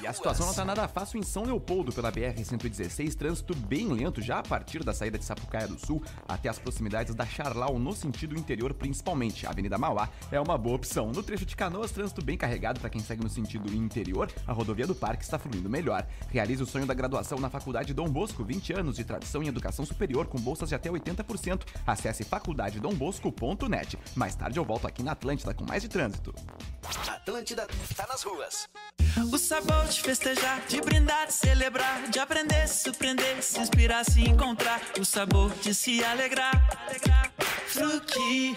E a situação não tá nada fácil em São Leopoldo pela BR-116, trânsito bem lento já a partir da saída de Sapucaia do Sul até as proximidades da Charlau no sentido interior principalmente. A Avenida Mauá é uma boa opção. No trecho de Canoas, trânsito bem carregado para quem segue no sentido interior. A rodovia do Parque está fluindo melhor. Realize o sonho da graduação na Faculdade Dom Bosco, 20 anos de tradição em educação superior com bolsas de até 80%. Acesse faculdadedombosco.net. Mais tarde eu volto aqui na Atlântida com mais de trânsito. Atlântida tá nas ruas. O sabor de festejar, de brindar, de celebrar, de aprender, surpreender, se inspirar, se encontrar. O sabor de se alegrar. Fruque,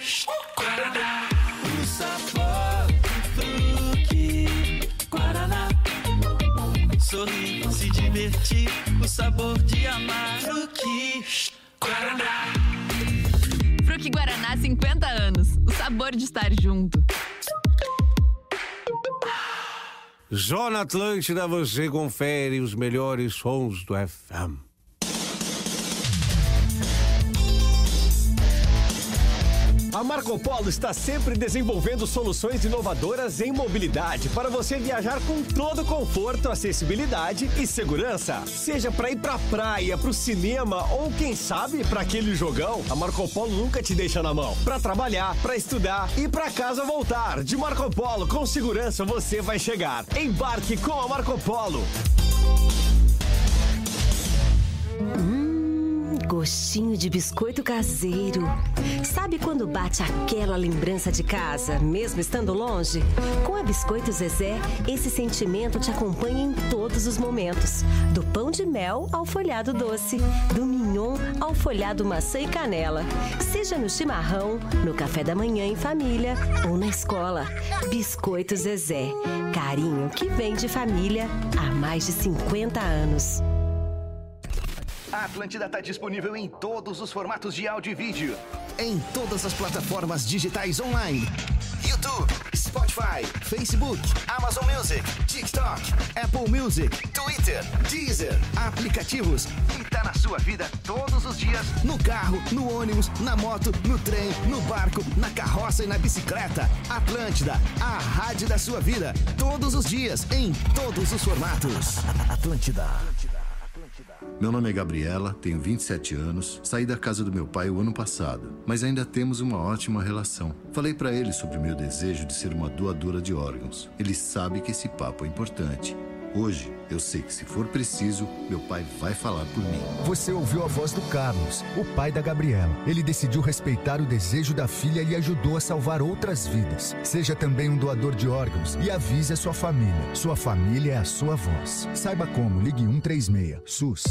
Guaraná. O sabor do Fruque, Guaraná. Sorrir, se divertir, o sabor de amar. Fruque, Guaraná. Fruque Guaraná 50 anos. O sabor de estar junto. Só na Atlântida você confere os melhores sons do FM. A Marco Polo está sempre desenvolvendo soluções inovadoras em mobilidade para você viajar com todo conforto, acessibilidade e segurança. Seja para ir pra praia, pro cinema ou quem sabe para aquele jogão, a Marco Polo nunca te deixa na mão. Para trabalhar, para estudar e para casa voltar. De Marco Polo com segurança você vai chegar. Embarque com a Marco Polo. Gostinho de biscoito caseiro. Sabe quando bate aquela lembrança de casa, mesmo estando longe? Com a Biscoito Zezé, esse sentimento te acompanha em todos os momentos. Do pão de mel ao folhado doce, do mignon ao folhado maçã e canela. Seja no chimarrão, no café da manhã em família ou na escola. Biscoito Zezé. Carinho que vem de família há mais de 50 anos. A Atlântida está disponível em todos os formatos de áudio e vídeo. Em todas as plataformas digitais online. YouTube, Spotify, Facebook, Amazon Music, TikTok, Apple Music, Twitter, Deezer, aplicativos. E tá na sua vida todos os dias. No carro, no ônibus, na moto, no trem, no barco, na carroça e na bicicleta. Atlântida, a rádio da sua vida. Todos os dias, em todos os formatos. Atlântida. Meu nome é Gabriela, tenho 27 anos, saí da casa do meu pai o ano passado, mas ainda temos uma ótima relação. Falei para ele sobre o meu desejo de ser uma doadora de órgãos. Ele sabe que esse papo é importante. Hoje, eu sei que se for preciso, meu pai vai falar por mim. Você ouviu a voz do Carlos, o pai da Gabriela. Ele decidiu respeitar o desejo da filha e ajudou a salvar outras vidas. Seja também um doador de órgãos e avise a sua família. Sua família é a sua voz. Saiba como, ligue 136. SUS.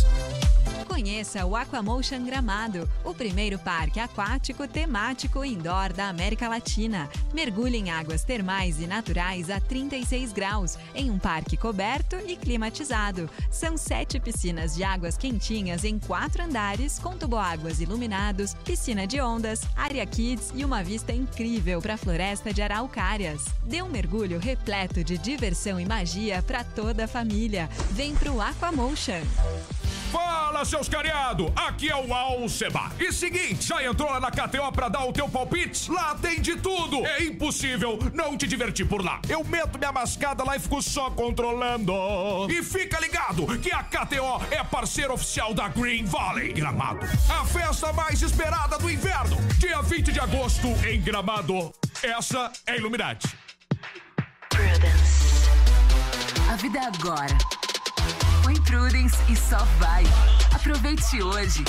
Conheça o Aquamotion Gramado, o primeiro parque aquático temático indoor da América Latina. Mergulhe em águas termais e naturais a 36 graus, em um parque coberto e climatizado. São sete piscinas de águas quentinhas em quatro andares, com tuboáguas iluminados, piscina de ondas, área kids e uma vista incrível para a floresta de araucárias. Dê um mergulho repleto de diversão e magia para toda a família. Vem pro Aquamotion. Fala, seus cariado! Aqui é o Alceba. E seguinte, já entrou lá na KTO pra dar o teu palpite? Lá tem de tudo! É impossível não te divertir por lá. Eu meto minha mascada lá e fico só controlando. E fica ligado que a KTO é parceiro oficial da Green Valley Gramado. A festa mais esperada do inverno. Dia 20 de agosto em Gramado. Essa é Illuminati. A vida é agora. Põe Prudence e só vai. Aproveite hoje.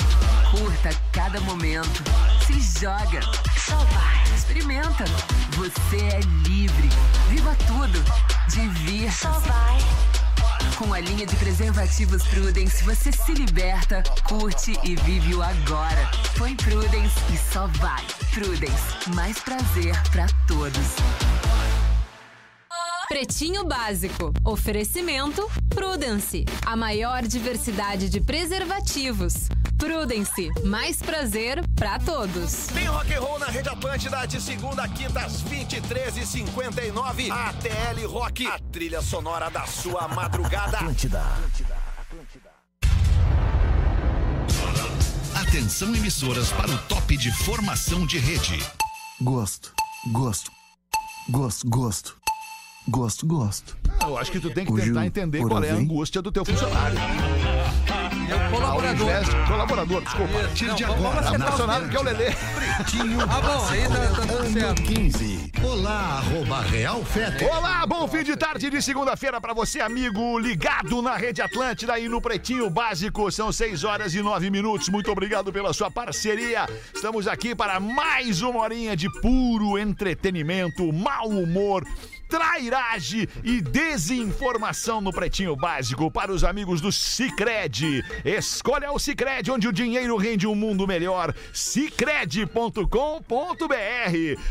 Curta cada momento. Se joga. Só vai. Experimenta. Você é livre. Viva tudo. Divirta. Só vai. Com a linha de preservativos Prudence, você se liberta, curte e vive o agora. Põe Prudence e só vai. Prudence, mais prazer para todos. Pretinho Básico. Oferecimento Prudence. A maior diversidade de preservativos. Prudence. Mais prazer para todos. Tem rock and roll na Rede Atlântida de segunda a quinta às 23h59. ATL Rock, a trilha sonora da sua madrugada. Atlântida. Atenção emissoras para o top de formação de rede. Gosto, gosto, gosto, gosto. Gosto, gosto. Eu acho que tu tem que Hoje tentar o entender qual é a vem. angústia do teu funcionário. colaborador. Ao invés de- Colaborador, desculpa. A partir de Não, vamos agora, acertar os funcionário que é o Lelê. Ah, bom, aí tá, tá tudo certo. 15. Olá, arroba Real Fete. Olá, bom fim de tarde de segunda-feira pra você, amigo ligado na Rede Atlântida e no Pretinho Básico. São 6 horas e 9 minutos. Muito obrigado pela sua parceria. Estamos aqui para mais uma horinha de puro entretenimento, mau humor. Trairagem e desinformação no Pretinho Básico para os amigos do Cicred. Escolha o Cicred, onde o dinheiro rende um mundo melhor. Cicred.com.br.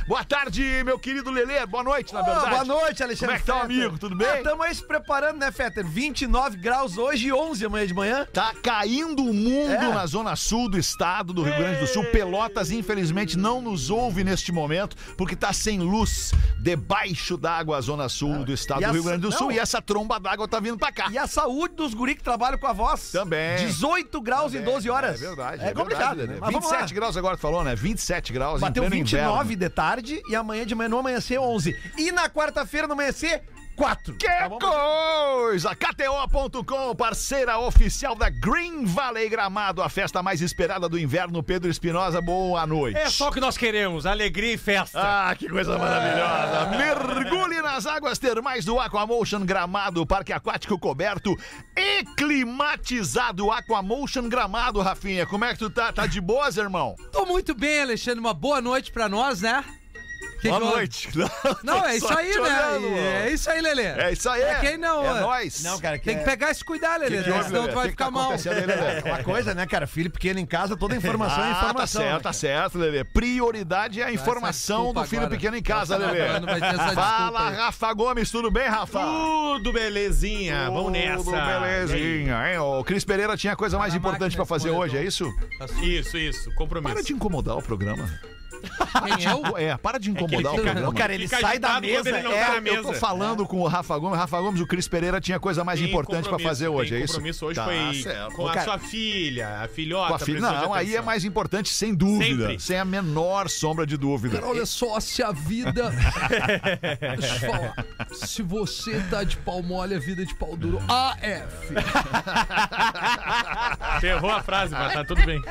Boa tarde, meu querido Lelê. Boa noite, na verdade. boa noite, Alexandre. Como é que tá, Fetter. amigo? Tudo bem? Estamos aí se preparando, né, Fetter? 29 graus hoje e 11 amanhã de manhã. Tá caindo o mundo É. na zona sul do estado do Rio Grande do Sul. Pelotas, infelizmente, não nos ouve neste momento, porque tá sem luz debaixo d'água a zona sul do estado É. Do Rio Grande do. Sul. E essa tromba d'água tá vindo pra cá. E a saúde dos guri que trabalham com a voz. Também. 18 graus em 12 horas. É verdade. É, complicado, verdade, né? Lelê. Mas vamos lá. 27 graus agora, tu falou, né? 27 graus Bateu em pleno 29 inverno. de tarde e amanhã de manhã no amanhecer 11. E na quarta-feira no amanhecer 4. Que coisa! KTO.com, parceira oficial da Green Valley Gramado, a festa mais esperada do inverno. Pedro Espinosa, boa noite. É só o que nós queremos, alegria e festa. Ah, que coisa maravilhosa! Mergulhe nas águas termais do Aquamotion Gramado, parque aquático coberto e climatizado Aquamotion Gramado, Rafinha. Como é que tu tá? Tá de boas, irmão? Tô muito bem, Alexandre. Uma boa noite pra nós, né? Que Boa noite. Não, Tô é isso aí, né? É isso aí, Lelê. É isso aí. É quem não. É nóis. Não, cara, que tem que é- pegar e se cuidar, Lelê, Que né? senão Lelê? tu vai ficar tá mal. Lelê? É uma coisa, né, cara? Filho pequeno em casa, toda informação é Ah, informação. Tá certo, né, tá certo, Lelê. Prioridade é a informação do filho agora. pequeno em casa, Lelê. não Fala. Rafa Gomes, tudo bem, Rafa? Tudo belezinha, vamos nessa. Tudo belezinha, hein? O Cris Pereira tinha coisa mais importante pra fazer hoje, é isso? Isso, isso, compromisso. Para de incomodar o programa. Quem eu? É, para de incomodar ele o programa. Cara, ele Fica sai da mesa. ele não é, tá na Eu mesa. tô falando com o Rafa Gomes. Rafa Gomes, o Cris Pereira tinha coisa mais Tem importante pra fazer hoje, é isso? compromisso hoje Tá foi certo. com a Cara, sua filha, a filhota. com a filha. Não, aí é mais importante, sem dúvida. Sempre. Sem a menor sombra de dúvida. Cara, olha só, se a vida. Deixa eu falar. Se você tá de pau mole, a vida é de pau duro. AF. Ferrou a frase, mas tá tudo bem.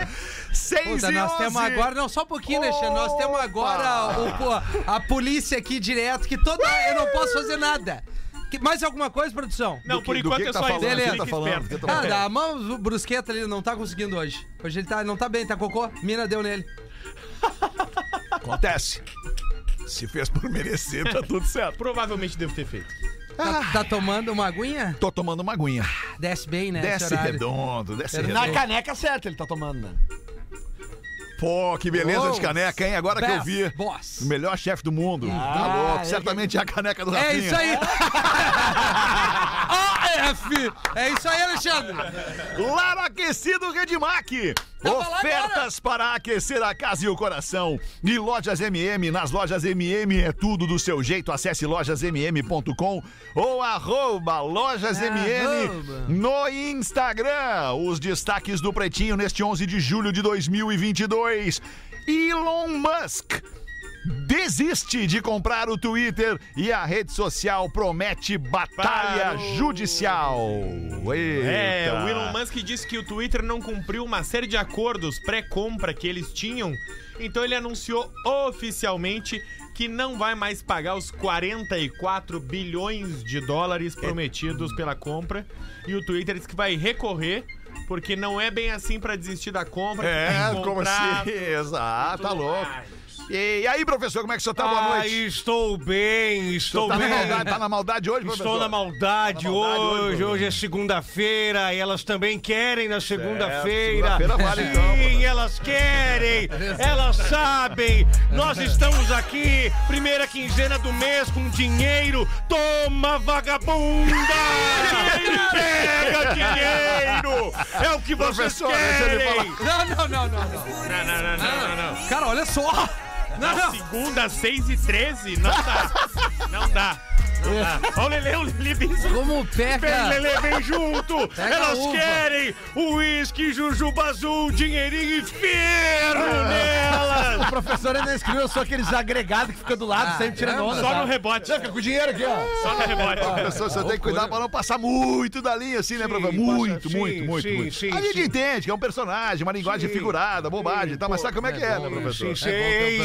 Seis Puta, e nós temos agora, não, só um pouquinho, Alexandre. Nós temos agora o, a polícia aqui direto, que toda. Eu não posso fazer nada. Que- mais alguma coisa, produção? Não, que- por enquanto que é tá só falando? isso. Fique tá falando? esperto. Ah, falando? da mão, o brusqueta ali não tá conseguindo hoje. Hoje ele tá, não tá bem, tá cocô. Mina deu nele. Acontece. Se fez por merecer, tá tudo certo. Provavelmente devo ter feito. Tá, tá tomando uma aguinha? Tô tomando uma aguinha. Desce bem, né? esse Desce horário. redondo, desce Na redondo. caneca certa ele tá tomando, né? Pô, que beleza Oh, de caneca, hein? Agora que eu best vi. boss. O melhor chefe do mundo. tá Ah, louco. é Certamente é a caneca do Rafinha. É isso aí! AF! É isso aí, Alexandre! Lar Aquecido Redmac. Ofertas para aquecer a casa e o coração. E lojas MM. Nas lojas MM é tudo do seu jeito. Acesse lojasmm.com ou arroba lojasmm no Instagram. Os destaques do Pretinho neste 11 de julho de 2022. Elon Musk. Desiste de comprar o Twitter e a rede social promete batalha judicial. Eita. É, o Elon Musk disse que o Twitter não cumpriu uma série de acordos pré-compra que eles tinham, então ele anunciou oficialmente que não vai mais pagar os 44 bilhões de dólares prometidos pela compra e o Twitter disse que vai recorrer porque não é bem assim pra desistir da compra. É, como assim? Exato, tá louco. mais. E aí, professor, como é que o senhor tá? Boa Ah, noite. estou bem, estou tá, bem. na maldade, tá na maldade hoje, professor? Estou na maldade, Na maldade hoje, hoje. Hoje é segunda-feira e elas também querem na segunda-feira. segunda-feira vale, Sim, então, elas querem, elas sabem. Nós estamos aqui, primeira quinzena do mês com dinheiro. Toma, vagabunda! Pega dinheiro! É o que vocês Professor, querem! Não, não, não, não, não. Não, não, não, não, não, não. Cara, olha só! Na não. segunda, 6 e 13, não dá. Não dá. Olha o Lelê, o Lelê vem junto. Como Vem, pega. Lelê, vem junto. Pega Elas uva. querem o uísque, jujuba azul, dinheirinho e ferro O nelas. professor ainda escreveu, eu sou aqueles agregados que fica do lado, Ah, sempre tirando é, onda. Só sabe? no rebote. Fica com o dinheiro aqui, ó. Só no rebote. Professor, você tem que cuidar pra não passar muito da linha, assim, né, professor? Muito, sim, muito, muito, sim, muito. sim, a gente sim. entende que é um personagem, uma linguagem Sim. figurada, bobagem e tal, mas sabe como é que é, né, professor? Sim, É sim.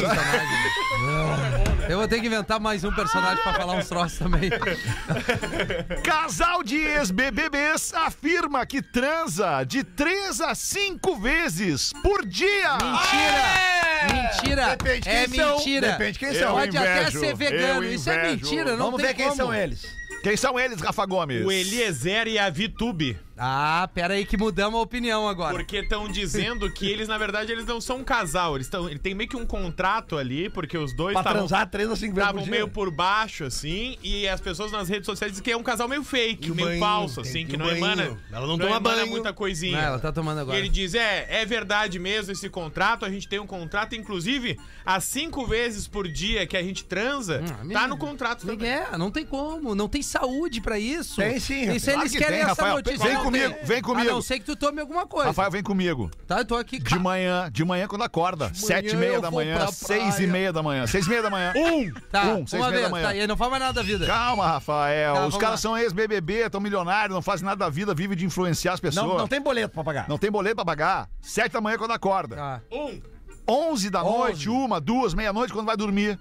Eu vou ter que inventar mais um personagem pra falar uns troços também. Casal de ex-BBBs afirma que transa de 3 a 5 vezes por dia. Mentira! Mentira! Depende é quem são. mentira! Depende quem Eu são. Pode até invejo, ser vegano, eu isso é invejo. mentira, não Vamos tem ver quem como. são eles. Quem são eles, Rafa Gomes? O Eliezer e a Vitube. Ah, pera aí que mudamos a opinião agora. Porque estão dizendo que eles, na verdade, eles não são um casal. Eles estão. Ele tem meio que um contrato ali, porque os dois Pra estavam. transar três ou cinco vezes por Estavam meio por baixo, assim, e as pessoas nas redes sociais dizem que é um casal meio fake, E o meio banho, falso, tem assim, que que não banho. emana. Ela não toma emana banho. muita coisinha. Não, ela tá tomando E agora. ele diz: é, é verdade mesmo esse contrato, a gente tem um contrato, inclusive, as cinco vezes por dia que a gente transa, Hum, tá no contrato também. É, não tem como, não tem saúde pra isso. Tem sim, Isso Claro eles que querem tem, essa Rafael. notícia. Vem comigo, vem comigo. A não ser que tu tome alguma coisa. Rafael, vem comigo. Tá, eu tô aqui. De manhã, de manhã quando acorda. Sete e meia da manhã, pra seis e meia da manhã. Seis e meia da manhã. Um! Tá, Um, seis e meia da vez, manhã. tá, e não faz mais nada da vida. Calma, Rafael. Tá, Os caras lá. são ex-BBB, estão milionários, não fazem nada da vida, vivem de influenciar as pessoas. Não, não tem boleto pra pagar. Não tem boleto pra pagar. Sete da manhã quando acorda. Tá, Um. Onze da Onze. noite, uma, duas, meia-noite quando vai dormir.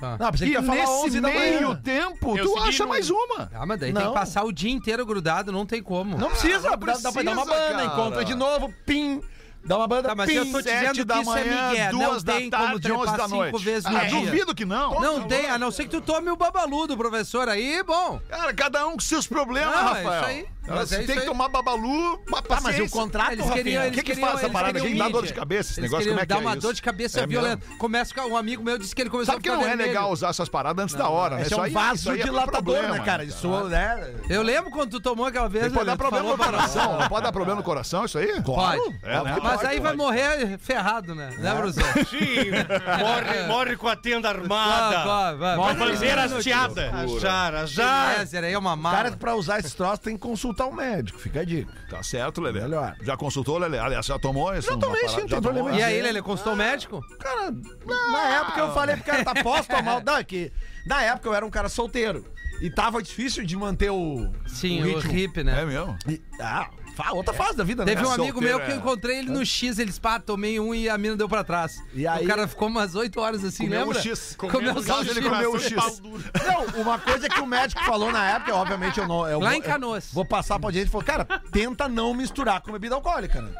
Tá. Não, pensei E que falar nesse 11 da meio manhã. tempo, Eu tu acha no- mais uma. Ah, mas daí tem Não. que passar o dia inteiro grudado, não tem como. Não precisa, não dá, dá pra dar uma precisa, banda, cara. encontra de novo, pim, dá uma banda, Tá, mas pim. eu tô Sete dizendo da que isso é manhã, migué. duas Não da tem como tarde, onze trepar da cinco noite. vezes no Ah, dia. duvido que não. Não tem, a não ser que tu tome o babalu do professor aí, bom. Cara, cada um com seus problemas, Não, é Rafael. isso aí. Mas Você é tem isso que aí. tomar babalu, uma Tá, mas o contrato, Eles Rafinha? queriam, O eles que que queriam, faz essa parada queriam aqui? Dá dor de cabeça esse Eles negócio? Como é que dar é uma isso? dor de cabeça É violenta. Começa com um amigo meu disse que ele começou Sabe a que ficar não é vermelho. legal usar essas paradas antes da hora, né? Esse é um aí- vaso isso aí é dilatador, problema, né, cara? Isso, né? Eu lembro quando tu tomou aquela vez. Pode dar problema no pra coração. Não pode dar problema no coração isso aí? Pode. É? Mas aí vai morrer ferrado, né? Né, professor? Sim, morre, morre com a tenda armada. Vai, vai, Com a vai. bandeira hasteada. Azar. César, aí é uma mala. Cara, pra usar esse troço tem que consultar um médico, fica a dica. Tá certo, Lelê. Melhor. Já consultou, Lelê? Aliás, já tomou isso? Já tomei, sim, não Já tem tomou? problema E aí, Lelê, consultou o médico? Cara, na época eu falei pro cara, tá, posso tomar? Não, é que na época eu era um cara solteiro. E tava difícil de manter o. Sim, o, ritmo. hip, né? É mesmo? E- ah, fa- outra fase da vida, né? Teve um cara? amigo solteiro, meu que eu é. encontrei ele no X, ele pá, tomei um e a mina deu pra trás. E aí- O cara ficou umas 8 horas assim, Comeu lembra? um X. Comeu caso, um ele X. comeu o Coração de X. Não, uma coisa que o médico falou na época, obviamente eu não. Eu Lá vou, em Canoas. eu Vou passar pra gente e falou, cara, tenta não misturar com bebida alcoólica, né?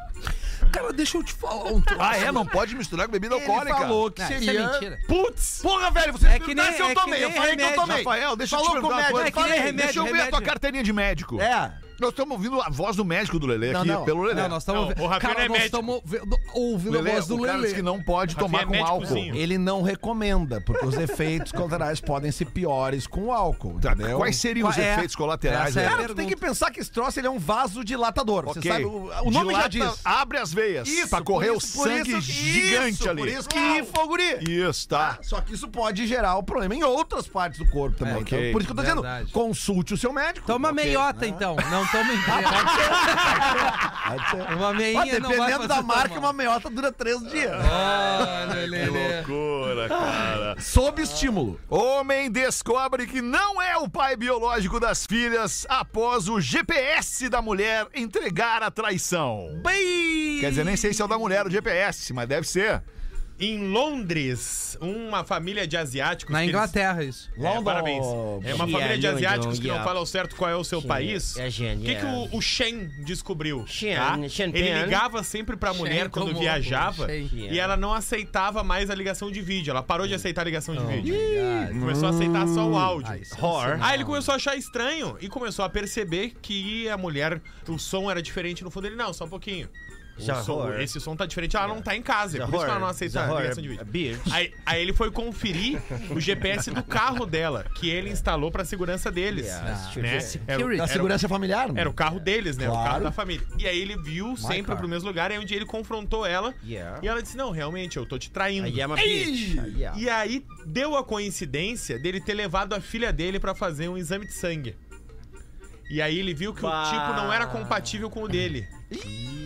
Cara, deixa eu te falar um troço. Ah, é? Não pode misturar com bebida Ele alcoólica. falou que Não, isso seria... é mentira. Putz! Porra, velho, você É que nem- se eu é que tomei, nem eu falei que eu remédio. tomei. Rafael, deixa eu te Falou com o perguntar uma médico, coisa. É que nem falei, remédio, Deixa eu ver a remédio. tua carteirinha de médico. É. Nós estamos ouvindo a voz do médico do Lelê Não, aqui, não. pelo Lelê. Não, nós estamos Não, o Rafinha Cara, é nós médico. estamos ouvindo Lelê, a voz do o Lelê. que não pode tomar é com álcool. Ele não recomenda, porque os efeitos colaterais podem ser piores com o álcool, Tá, entendeu? Quais seriam os É. efeitos colaterais? É? Cara, tu tem que pensar que esse troço ele é um vasodilatador. Você Ok. sabe, o, o nome já Dilata, diz. Abre as veias Isso, pra correr o isso- por sangue isso- gigante isso, ali. Por isso que foi, guri. Isso, tá. Ah, Só que isso pode gerar o problema em outras partes do corpo também. É, ok. Então, por isso que eu tô Verdade. dizendo, consulte o seu médico. Toma Ok. meiota, então. Não toma inteira. Ser. Uma meinha não vai dependendo da marca, tão uma meiota dura três dias. Olha, Que loucura, cara. Sob estímulo. Homem descobre que não é o pai biológico das filhas após o GPS da mulher entregar a traição. Quer dizer, nem sei se é o da mulher o GPS, mas deve ser. Em Londres, uma família de asiáticos. Na que eles- Inglaterra, isso. É, parabéns. É uma família de asiáticos que não falam certo qual é o seu país. é, O que, que é. o, o Shen descobriu? Shen, tá? Ele ligava sempre pra mulher Shen quando viajava e ela não aceitava mais a ligação de vídeo. Ela parou de aceitar a ligação Oh de vídeo. Começou a aceitar só o áudio. Whore. Aí ele começou a achar estranho e começou a perceber que a mulher, o som era diferente no fundo. Ele, não, só um pouquinho. O som- esse som tá diferente, ela não tá em casa, é por isso que ela não aceita a ligação de é- vídeo. é. Aí, aí ele foi conferir o GPS do carro dela, que ele instalou pra segurança deles. Yeah, né? Era o- Da era o- segurança familiar, né? Era o carro deles, né? O Claro. carro da família. E aí ele viu sempre car. pro mesmo lugar, aí um dia ele confrontou ela. Yeah. E ela disse: Não, realmente, eu tô te traindo. Yeah. E aí deu a coincidência dele ter levado a filha dele pra fazer um exame de sangue. E aí ele viu que Bah. o tipo não era compatível com o dele.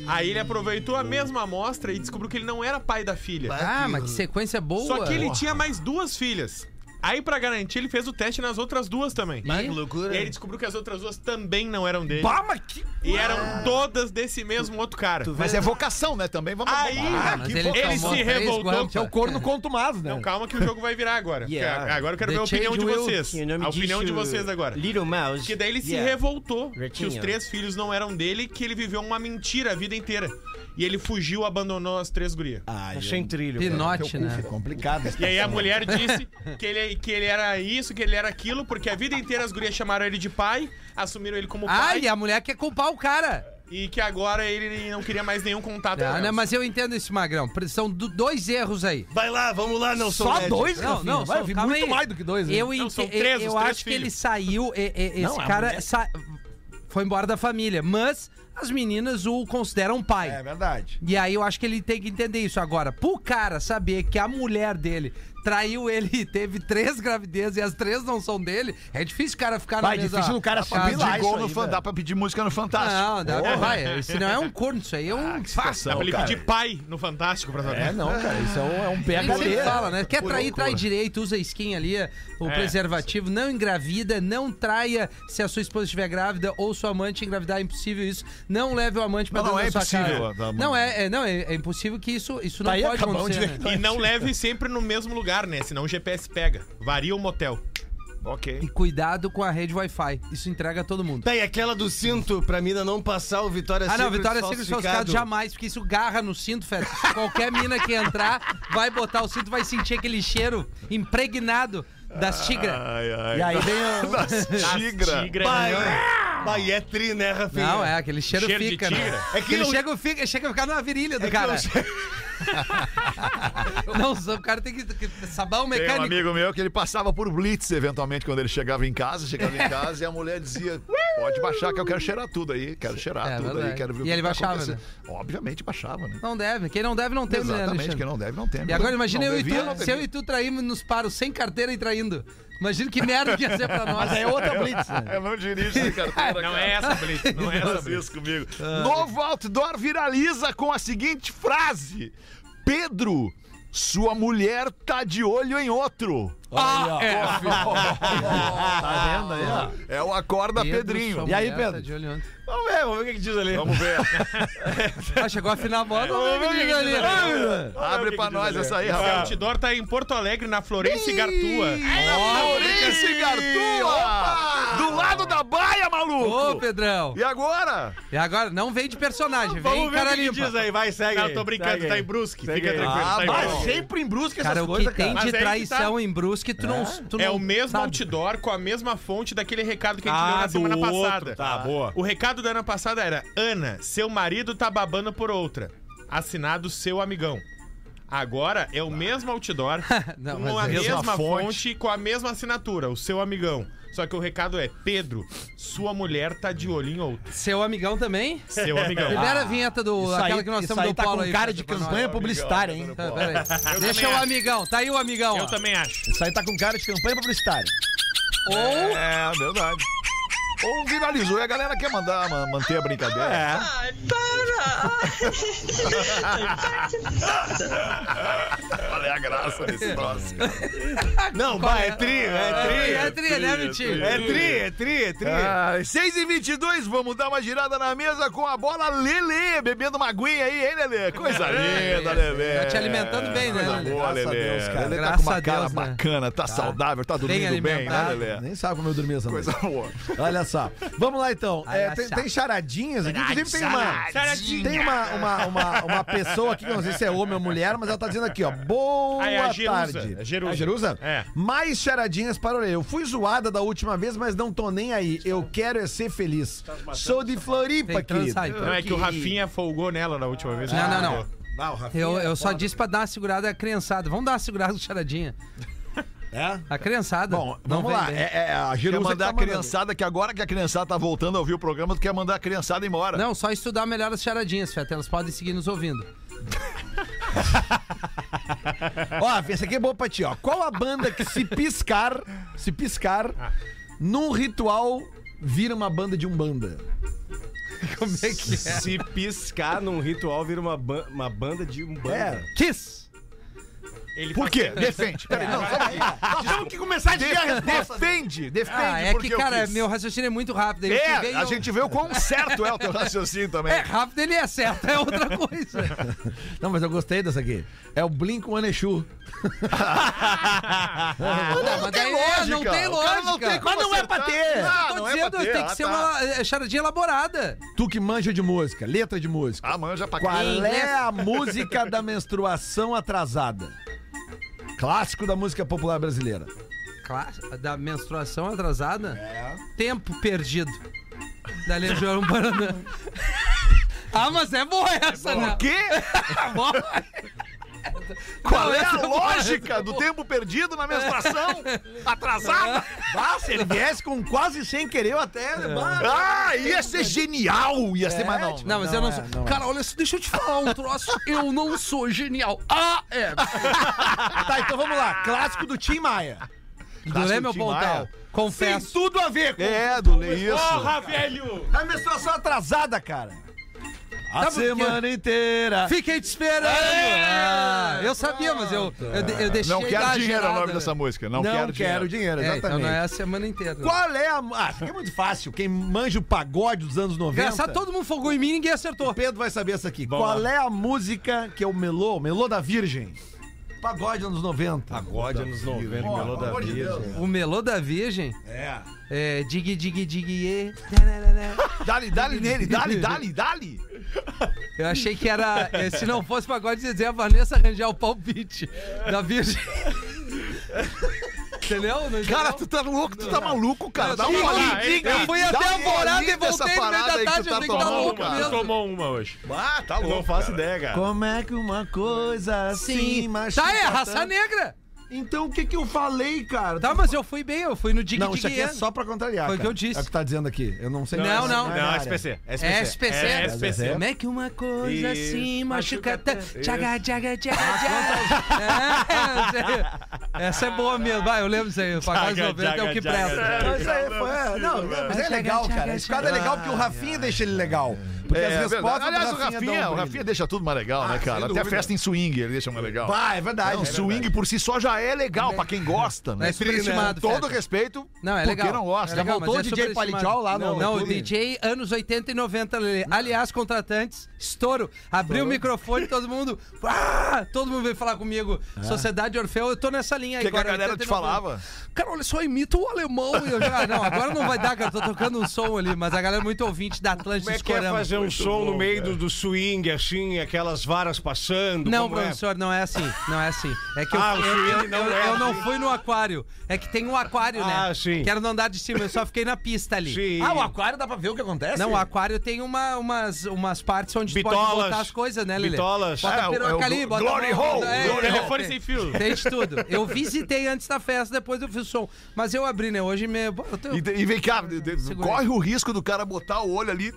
Aí ele aproveitou a mesma amostra e descobriu que ele não era pai da filha. Ah, mas que sequência boa. Só que ele tinha mais duas filhas. Aí, pra garantir, ele fez o teste nas outras duas também. Mas que loucura. E aí ele descobriu que as outras duas também não eram dele. Bah, mas que... E eram todas desse mesmo outro cara. Mas é vocação, né? Também vamos. Aí Ah, mas ele ele, se três revoltou. guampas. É o corno contumado, né? Não, calma que o jogo vai virar agora. Yeah. Porque Agora eu quero The ver a opinião de change will- vocês. Nome A opinião de disso, vocês agora. Little Mouse. Porque daí ele se Yeah. revoltou que Retinho. os três filhos não eram dele, que ele viveu uma mentira a vida inteira. E ele fugiu, abandonou as três gurias. Ai, Achei em trilho. Pinote, É né? complicado. E aí a mulher disse que ele, que ele era isso, que ele era aquilo, porque a vida inteira as gurias chamaram ele de pai, assumiram ele como Ah, pai, e a mulher quer culpar o cara. e que agora ele não queria mais nenhum contato Ah, com né, ela. mas eu entendo esse magrão. São do- dois erros aí. Vai lá, vamos lá, não sou Só dois, Não, Rafinha? não, vai só- muito aí. mais do que dois. né? Eu, Não, são três, eu os três acho que ele filhos. saiu, e- e- esse Não, cara sa- foi embora da família, mas as meninas o consideram pai. É verdade. E aí eu acho que ele tem que entender isso. Agora, pro cara saber que a mulher dele traiu ele e teve três gravidezes e as três não são dele, é difícil o cara ficar Vai, na mesa... difícil o cara Dá subir lá Pedir gol isso no aí, fan, dá pra pedir música no Fantástico. Não, dá, Porra. vai, isso não é um corno, isso aí é um... Dá situação, pra ele cara. pedir pai no Fantástico pra saber. É, não, cara. Isso é um, é um PHD. fala, né? Quer Por trair, loucura. trai direito, usa skin ali, o É. preservativo, não engravida, não traia se a sua esposa estiver grávida ou sua amante engravidar, é impossível isso. Não leve o amante pra Não, dentro não, é da sua impossível, casa. tá bom. Não, é, é- não, é, é impossível que isso, isso não Tá aí, pode acontecer. ver. né? E não leve sempre no mesmo lugar, né? Senão o GPS pega. Varia o motel. Ok. E cuidado com a rede Wi-Fi. Isso entrega a todo mundo. Tá, e aquela do cinto, pra mina não passar o Vitória Ah, não, Vitória Secret falsificado jamais, porque isso garra no cinto, Feta. Qualquer mina que entrar, vai botar o cinto, vai sentir aquele cheiro impregnado das tigras. Ai, ai. E aí vem o... Das tigra. Tigra. Vai, vai, é tri, né, Rafinha? Não, é, aquele cheiro, Cheiro de fica, né? tigra. É que Aquele eu- chega, fica, chega a ficar na virilha do É que cara. Não, o cara tem que, que sabão Tem um mecânico. amigo meu que ele passava por blitz eventualmente quando ele chegava em casa, chegava em casa e a mulher dizia: Pode baixar que eu quero cheirar tudo aí, quero cheirar É, tudo aí, verdade. quero ver o E que ele tá baixava, acontecendo." Obviamente baixava, né? Não deve. Quem não deve não tem, né, Exatamente, Alexandre? quem não deve não tem. E agora imagina eu e tu, se eu e tu traímos nos paros sem carteira e traindo. Imagina que merda que ia ser pra nós. Mas é outra blitz, né? Eu não dirijo sem carteira. Não cara. é essa, Blitz. Não é essa, Faz Blitz. isso comigo. Novo outdoor viraliza com a seguinte frase: Pedro, sua mulher tá de olho em outro. Olha aí, ó. Tá vendo aí, ó? É o acorda Pedro, Pedrinho. E aí, Pedro? tá de olho. Vamos ver, vamos ver o que, que diz ali. Vamos ver. Ah, chegou a final bola, vamos ver o que diz ali. Abre pra nós essa aí, rapaz. outdoor tá em Porto Alegre, na Florença e Gartua. Florencio Gartua! Do lado da baia, Ô, maluco! Pedrão. E agora? E agora, não vem de personagem, vem Vamos ver cara o que, que limpa. diz aí, vai, segue Não, tô brincando, tá aí. em Brusque. Fica tranquilo, Ah, tá em mas Brusque. Sempre em brusca essas Cara, o que coisas, tem cara. De aí que traição tá. em Brusque, tu não, tu É não o mesmo sabe. outdoor com a mesma fonte daquele recado que a gente Ah, deu na semana outro, passada. tá, boa. O recado da ano passada era: Ana, seu marido tá babando por outra. Assinado seu amigão. Agora é o mesmo outdoor, Não, com mas a é- mesma, Mesma fonte. fonte. com a mesma assinatura, o seu amigão. Só que o recado é: Pedro, sua mulher tá de olho em outro. Seu amigão também? Seu amigão. Libera a vinheta do. Isso aquela aí, que nós isso temos aí do tá Paulo com aí. cara Feta, de pra nós. campanha publicitária, hein? Tá. Eu Deixa o acho. amigão, tá aí o amigão. Eu ó. também acho. Isso aí tá com cara de campanha publicitária. É, verdade. Ou viralizou e a galera quer mandar, ma- manter a brincadeira. É. Olha a graça desse troço. Não, vai, é tri, é tri. É tri, né, Vitinho? É tri, é tri, é tri. Ah, 6 e 22 vamos dar uma girada na mesa com a bola Lelê, bebendo uma aguinha aí, hein, Lelê? Coisa linda, Lelê. Tá te alimentando bem, né, Coisa Lelê? boa, cara. Lelê tá com uma cara né? bacana, tá, saudável, tá dormindo bem, né. Lelê? Nem sabe como eu dormi essa Coisa noite. boa. Olha só. Vamos lá então. É, tem, tem charadinhas aqui. Inclusive tem uma. Charadinha. Tem uma, uma, uma, uma pessoa aqui, que eu não sei se é homem ou mulher, mas ela tá dizendo aqui, ó. Boa Ah, é a Jerusa. tarde. É Jerusa. A Jerusa? É. Mais charadinhas para o Orelha. Eu fui zoada da última vez, mas não tô nem aí. Eu quero é ser feliz. Sou de Floripa, Tem que querido. então. Não, é que o Rafinha folgou nela na última vez. Não, não, não. Ah, o Rafinha Eu, é eu só foda. disse pra dar uma segurada a criançada. Vamos dar uma segurada no charadinha. É? A criançada. Bom, não vamos lá. É, é a Quer Jerusa que mandar tá a mandando. criançada, que agora que a criançada tá voltando a ouvir o programa, tu quer mandar a criançada embora. Não, só estudar melhor as charadinhas, Feta. Elas podem seguir nos ouvindo. Ó, esse aqui é bom pra ti, ó. Qual a banda que se piscar, se piscar, num ritual vira uma banda de umbanda? Como é que é? Se piscar num ritual, vira uma, ban- uma banda de um banda. É. Kiss! Ele Por quê? Defende. Peraí, não, só. Nós temos que começar a dizer a resposta. Defende, defende. Ah, é porque que, eu cara, quis. meu raciocínio é muito rápido. É, a eu- gente vê o quão certo é o teu raciocínio também. É, rápido ele é certo, é outra coisa. Não, mas eu gostei dessa aqui. É o Blink One Exu. Ah, não, mas daí é, não tem O cara lógica. não tem como Mas não é pra acertar. ter. Ah, Tô não é dizendo, pra ter. tem que Ah, ser tá. uma é, charadinha elaborada. Tu que manja de música, letra de música. Ah, manja pra Qual caralho. é a música da menstruação atrasada? Clássico da música popular brasileira. Classe, da menstruação atrasada? É. Tempo perdido. Da Legião Urbana. ah, mas é boa essa, né? O quê? Boa. Qual é a é lógica é do tempo perdido na menstruação? Atrasada? Ah, se ele viesse com quase sem querer, eu até. Ah, ia ser genial! Ia ser, mas não. Não, mas eu não é, sou. é. Cara, olha, deixa eu te falar um troço. Eu não sou genial. Ah, é. Tá, então vamos lá. Clássico do Tim Maia. Do Lê, meu Tim Pontal. Maia. Tem Confesso. tudo a ver com É, do isso. Porra, velho! a menstruação atrasada, cara. A Tá, porque- semana inteira. Fiquei te esperando. Ah, eu sabia, mas eu, eu, eu deixei Não quero dinheiro é o nome dessa música. Não, Não quero, quero dinheiro. dinheiro, É, exatamente. então não é a semana inteira. Qual é a. Ah, é muito fácil. Quem manja o pagode dos anos 90. Engraçado, todo mundo folgou em mim e ninguém acertou. O Pedro vai saber essa aqui. Qual é a música que é o melô? Melô da Virgem. Pagode anos 90. Pagode anos 90, melô da Virgem. O melô da Virgem É. é dig dig dig ye. Dali, dali nele, dali, dali, dali. Eu achei que era. eh, Se não fosse pagode, dizer a Vanessa arranjar o palpite da Virgem. Entendeu? Cara, tu tá louco, tu tá maluco, cara. Dá uma eu- olhada. eu fui até a Alvorada e voltei no meio da tarde, eu vi que tá louco Uma, mesmo. tomou uma hoje. Ah, tá louco. Não faço ideia, cara. Como é que uma coisa assim Sim. machuca Tá, é raça negra. Então o que que eu falei, cara? Tá, mas eu fui bem, eu fui no dig Não, isso aqui é só pra contrariar. Foi o que cara. eu disse. É o que tá dizendo aqui. Eu não sei. Não, não. é Não, área. SPC. SPC. É, SPC. Como é que uma coisa assim machuca tanto? Tchaga, tchaga, tchaga, tchaga. É, essa é- é boa mesmo. Vai, eu lembro isso aí. O pagode Tchaga, 90 é o que presta. aí foi. é, Não, mas é legal, cara. Esse quadro é legal porque o Rafinha deixa ele legal. Porque É, as verdade. respostas Aliás, do o Rafinha, o. Rafinha deixa tudo mais legal, né, Ah, cara? sem Até a festa em swing ele deixa mais legal. Bah, é verdade. Não, é swing verdade. por si só já é legal pra quem gosta, né? É superestimado, Com todo Feta. respeito, Não, é legal. quem não gosta. É legal, voltou o DJ. Palitchol lá no- Não, o? DJ anos 80 e 90. Lelê. Aliás, contratantes, estouro. Abriu o microfone, todo mundo. Ah, todo mundo veio falar comigo. Sociedade Orfeu, eu tô nessa linha O aí que, que a galera 80 te 90. falava? Cara, olha só, imita o alemão. Eu já, não, agora não vai dar, cara. Tô tocando um som ali, mas a galera é muito ouvinte da Atlântica Como é que é fazer um som no meio do, do swing, assim, aquelas varas passando? Não, como é? professor, não é assim. Não é assim. É que Ah, eu, swing eu- não eu- é eu não assim. fui no aquário. É que tem um aquário, né? Ah, sim. Quero não andar de cima, eu só fiquei na pista ali. Sim. Ah, o aquário dá pra ver o que acontece? Não, o aquário tem uma, umas, umas partes onde tu pode Bitolas. botar as coisas, né, Lelê? Bitolas. Bota É, a o- piroca é ali, bota Glory a mão, Hole, é, Glory é, Hole. Telefone sem fio. Tem de tudo. Eu visitei antes da festa, depois eu fiz o som. Mas eu abri, né? Hoje me. eu tenho- E, e vem cá, corre o risco do cara botar o olho ali,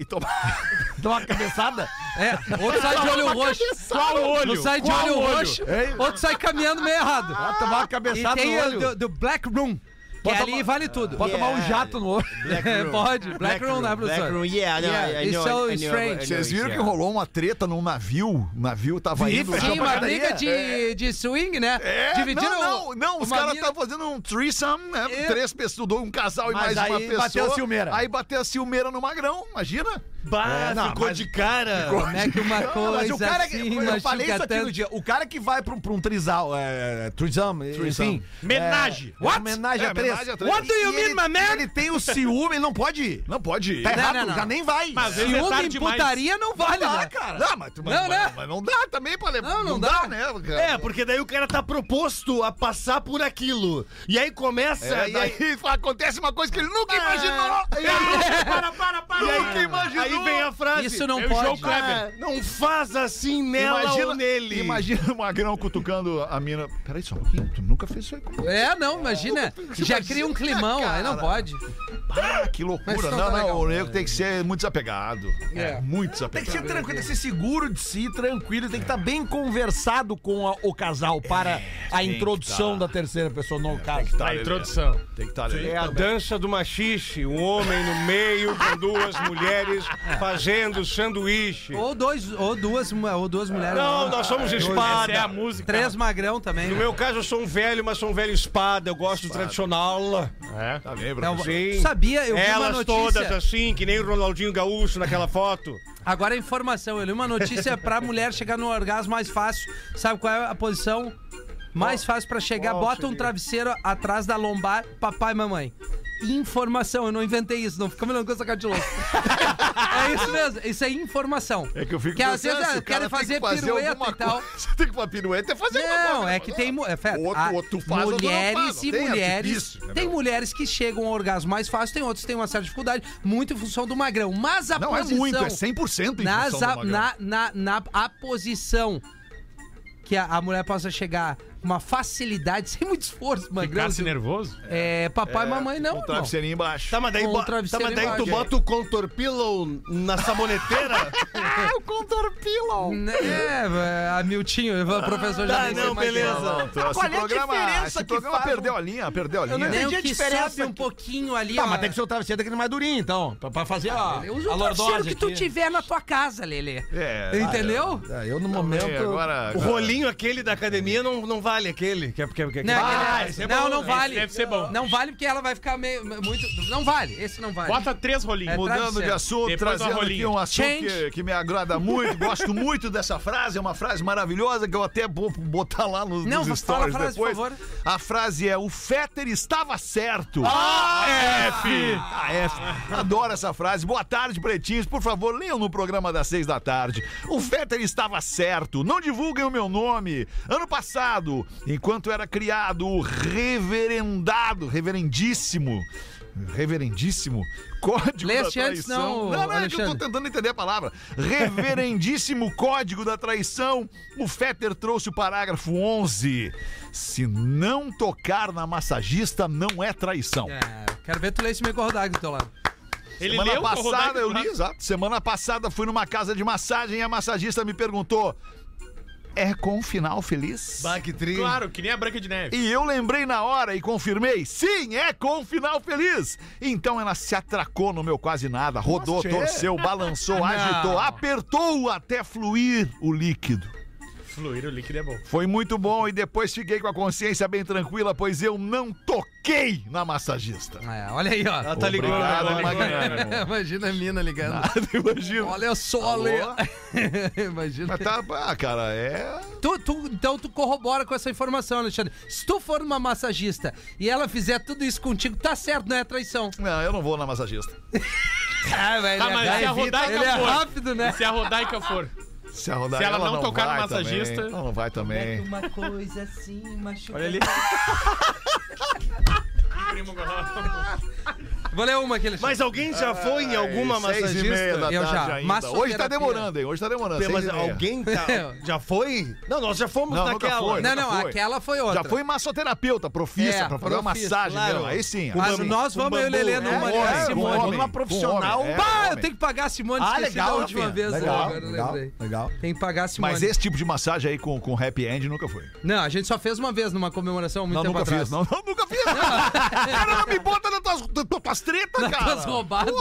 e tomar. Dá uma cabeçada? É, outro sai de olho roxo. Qual olho? Não sai de Qual olho olho? roxo. Outro sai caminhando meio errado. Ah, tomar uma E cabeçada tem no o olho. do, do Black Room. Que Pode ali tomar- vale tudo. Pode tomar um jato no olho. É, pode. Black, Room, né, professor? Black Room, yeah, I know, I it's know, so strange. Vocês viram que Yeah. rolou uma treta num navio? O navio tava Vi, indo. Sim, uma briga de, de swing, né? É, Dividiram não, não, não, os caras estavam fazendo um threesome, né? É. Três pessoas, um casal e Mas mais uma aí pessoa. bateu a ciumeira. Aí bateu a ciumeira no magrão, imagina? Bah, É, não, ficou mas- de cara. Como é que uma Não, coisa mas o cara que. assim eu falei isso aqui no dia. O cara que vai pra um, pra um trisal. É, trisam, enfim. Menage. É, What? Homenagem a É, três. Sacanagem atrás. What do you mean, ele- my man? Ele tem o ciúme, ele não pode ir. Não pode ir. Tá Não, errado, não, não. já nem vai. Mas é Ciúme tarde em putaria não vale, dá, né? cara. Não, mas, mas, Não, mas- né? mas não dá também pra levar. Não, não dá. né, cara? É, porque daí o cara tá proposto a passar por aquilo. E aí começa. É, e e aí acontece uma coisa que ele nunca É. imaginou. Aí- Para, para, para. Nunca imaginou. Aí vem a frase. Isso não "Eu pode. João Kleber, não faz assim nela ou nele. Imagina o Magrão cutucando a mina. Peraí só um pouquinho, tu nunca fez isso aí comigo. É, não, imagina. Já cria um climão, aí não pode. Ah, que loucura. não Não, tá não, legal. o nego tem que ser muito desapegado. É. Muito Tem que desapegado. ser tranquilo, tem que ser seguro de si, tranquilo, tem que estar bem conversado com a- o casal para a tem que introdução tá. da terceira pessoa no caso. Tá, A introdução. Tem que estar ali. É a dança do machixe, um homem no meio com duas mulheres fazendo sanduíche. Ou, dois, ou, duas, ou duas mulheres. Não, nós somos espada. Essa é a música. Três magrão também. No né? meu caso, eu sou um velho, mas sou um velho espada. Eu gosto do tradicional. É. Tá bem, Bruno. Sim. Sabia, eu vi uma Elas notícia. todas assim, que nem o Ronaldinho Gaúcho naquela foto. Agora a informação, eu li uma notícia pra mulher chegar no orgasmo mais fácil. Sabe qual é a posição mais fácil pra chegar? Bota um travesseiro atrás da lombar, papai e mamãe. Informação, eu não inventei isso, não fica me com essa cara de louco. é isso mesmo, isso é informação. É que eu fico Que às pensando, vezes se ah, querem tem fazer fazer pirueta e tal. Você tem que fazer pirueta e fazer Não, coisa. é que tem. mu- É, Fé, Outro- a- faz, não mulheres faz, não e tem mulheres. né, Tem meu? mulheres que chegam ao orgasmo mais fácil, tem outros que têm uma certa dificuldade, muito em função do magrão. Mas a Não é posição. muito, é 100% em nas função do a- magrão. na, na, na a posição que a, a mulher possa chegar uma facilidade, sem muito esforço, magrão. Ficasse nervoso? É, papai e mamãe não. Irmão. travesseirinho embaixo. Tá, mas daí, Com bo- o tá, travesseiro mas daí tu embaixo. bota o contour pillow na saboneteira? Ah, o contour pillow. É, a Miltinho, o professor já Tá, nem sei não, mais é. beleza. Esse Qual é a programa, diferença esse que programa faz perdeu a linha, perdeu a linha. não Nem entendi o a que diferença sobe um aqui. pouquinho ali, Tá, ó. mas tem que ser o travesseiro daquele mais durinho, então. Pra, pra fazer a, Usa a o travesseiro lordose que tu aqui. tiver na tua casa, Lelê. É, Entendeu? É, eu no momento. agora, O agora- rolinho aquele da academia não, não vale aquele. Que é, que é, que é, Não, Ah, esse é não, bom, não né? vale. Esse deve ser bom. Não vale porque ela vai ficar meio muito. Não vale. Esse não vale. Bota três rolinhos. É Mudando de assunto, Depois trazendo aqui um assunto que, que me agrada muito, gosto muito dessa frase, é uma frase maravilhosa que eu até vou botar lá nos, Não, nos fala a stories frase, por depois. favor. A frase é: o Fetter estava certo. Ah, F! A F. Adoro essa frase. Boa tarde, pretinhos. Por favor, leiam no programa das seis da tarde. O Fetter estava certo. Não divulguem o meu nome. Ano passado, enquanto era criado o reverendado, reverendíssimo. Reverendíssimo Código Leste da antes, Traição. não, não, não, é que eu tô tentando entender a palavra. Reverendíssimo Código da Traição. O Fetter trouxe o parágrafo 11. Se não tocar na massagista, não é traição. É, quero ver tu ler esse meio do teu lado. Ele Semana passada, eu li, exato. Semana passada fui numa casa de massagem e a massagista me perguntou: é com final feliz? Bah, que tri. Claro, que nem a Branca de Neve. E eu lembrei na hora e confirmei: sim, é com final feliz. Então ela se atracou no meu quase nada, rodou, Nossa, torceu, balançou, Não. agitou, apertou até fluir o líquido. Fluir o líquido é bom. Foi muito bom e depois fiquei com a consciência bem tranquila, pois eu não toquei na massagista. É, olha aí, ó. Ela tá ligando Obrigado, agora. Magnânimo. Imagina a mina ligando. Nada, imagina. Olha só, Alô? Lê. Imagina. Mas tá, ah, cara, é. Tu, tu- então tu corrobora com essa informação, Alexandre. Se tu for uma massagista e ela fizer tudo isso contigo, tá certo, não é traição. Não, eu não vou na massagista. Ah, velho, Tá, mas se a Rodaica ele é for. rápido, né? E se a Rodaica for. Se, Se ela não tocar no massagista- também, ela não vai também. Uma coisa assim, machuca. Olha ali. Vou ler uma aqui, Alexandre. Mas alguém já foi em alguma Ai, seis e meia da? Eu tarde já. ainda. Massoterapia. Hoje tá demorando, hein? Hoje tá demorando. Mas seis e meia. alguém tá- já foi? Não, nós já fomos Não, nunca naquela. foi. Não, nunca não, foi. aquela foi outra. Já foi massoterapeuta, profissa, É, pra fazer uma profissa, massagem. claro. mesmo. Aí sim. Mas Aí sim. nós vamos, eu e o Lelê, É, numa com Simone. homem, com profissional. homem, é, Bah, com eu homem. tenho que pagar a Simone, Ah, esqueci legal, da última Rafinha. vez. Legal, agora eu legal, lembrei. legal. Tem que pagar a Simone. Mas esse tipo de massagem aí com, com happy end nunca foi. Não, a gente só fez uma vez numa comemoração muito Não, tempo nunca atrás. fiz. Não, não, nunca fiz. cara, não me bota nas tuas, nas tuas tretas, Nas cara. tuas roubadas.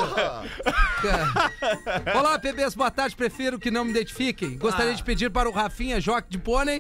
Olá, bebês, boa tarde. Prefiro que não me identifiquem. Gostaria de pedir para o Rafinha Joque de Pônei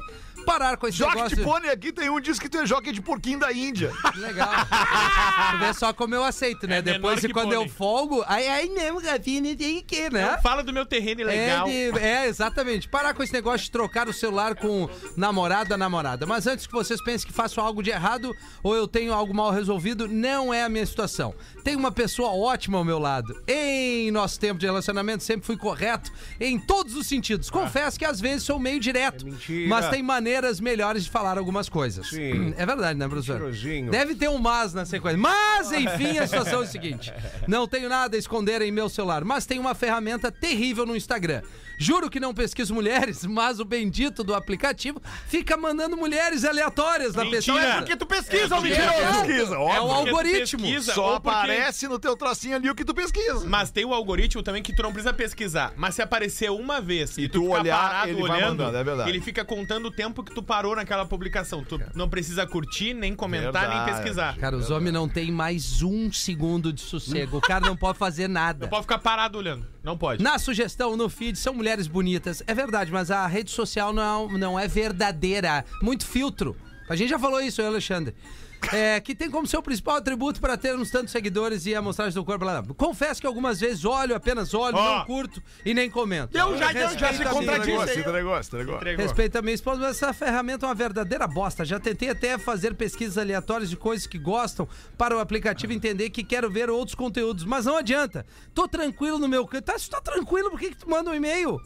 parar com esse Jockey negócio. de pônei aqui tem um diz que tu é jockey de porquinho da Índia. Legal. Tu vê só como eu aceito, né? É Depois, que quando eu pônei. folgo, aí, aí não, Rafinha, tem que, né? Não, Fala do meu terreno ilegal. É, de- é, exatamente. Parar com esse negócio de trocar o celular com namorada, namorada. Mas antes que vocês pensem que faço algo de errado ou eu tenho algo mal resolvido, não é a minha situação. Tem uma pessoa ótima ao meu lado. Em nosso tempo de relacionamento, sempre fui correto em todos os sentidos. Confesso que às vezes sou meio direto. mentira. mas tem maneiras melhores de falar algumas coisas. Sim. É verdade, né, professor? Deve ter um mas na sequência. Mas, enfim, a situação é a seguinte: não tenho nada a esconder em meu celular, mas tem uma ferramenta terrível no Instagram. Juro que não pesquiso mulheres, mas o bendito do aplicativo fica mandando mulheres aleatórias na pesquisa. É porque tu pesquisa, ô mentiroso. Pesquisa, É óbvio. o Porque tu algoritmo. pesquisa, Só porque- aparece no teu trocinho ali o que tu pesquisa. Mas tem o algoritmo também que tu não precisa pesquisar. Mas se aparecer uma vez e, tu ficar olhar, ele vai olhando, mandando, é verdade. ele fica contando o tempo que tu parou naquela publicação. Tu não precisa curtir, nem comentar, nem Verdade. pesquisar. Cara, os homens não têm mais um segundo de sossego. O cara não pode fazer nada. Não pode ficar parado olhando. Não pode. Na sugestão, no feed, são mulheres bonitas. É verdade, mas a rede social não, não é verdadeira. Muito filtro. A gente já falou isso, eu, Alexandre. É, que tem como seu principal atributo para ter uns tantos seguidores e a mostragem do corpo. Blá. Confesso que algumas vezes olho, apenas olho, Ó. não curto e nem comento. Eu já- eu já Respeito se a minha- contradisse. Respeito a minha esposa, mas essa ferramenta é uma verdadeira bosta. Já tentei até fazer pesquisas aleatórias de coisas que gostam para o aplicativo entender que quero ver outros conteúdos, mas não adianta. Tô tranquilo no meu canto. Tá, se tá tranquilo, por que, que tu manda um e-mail?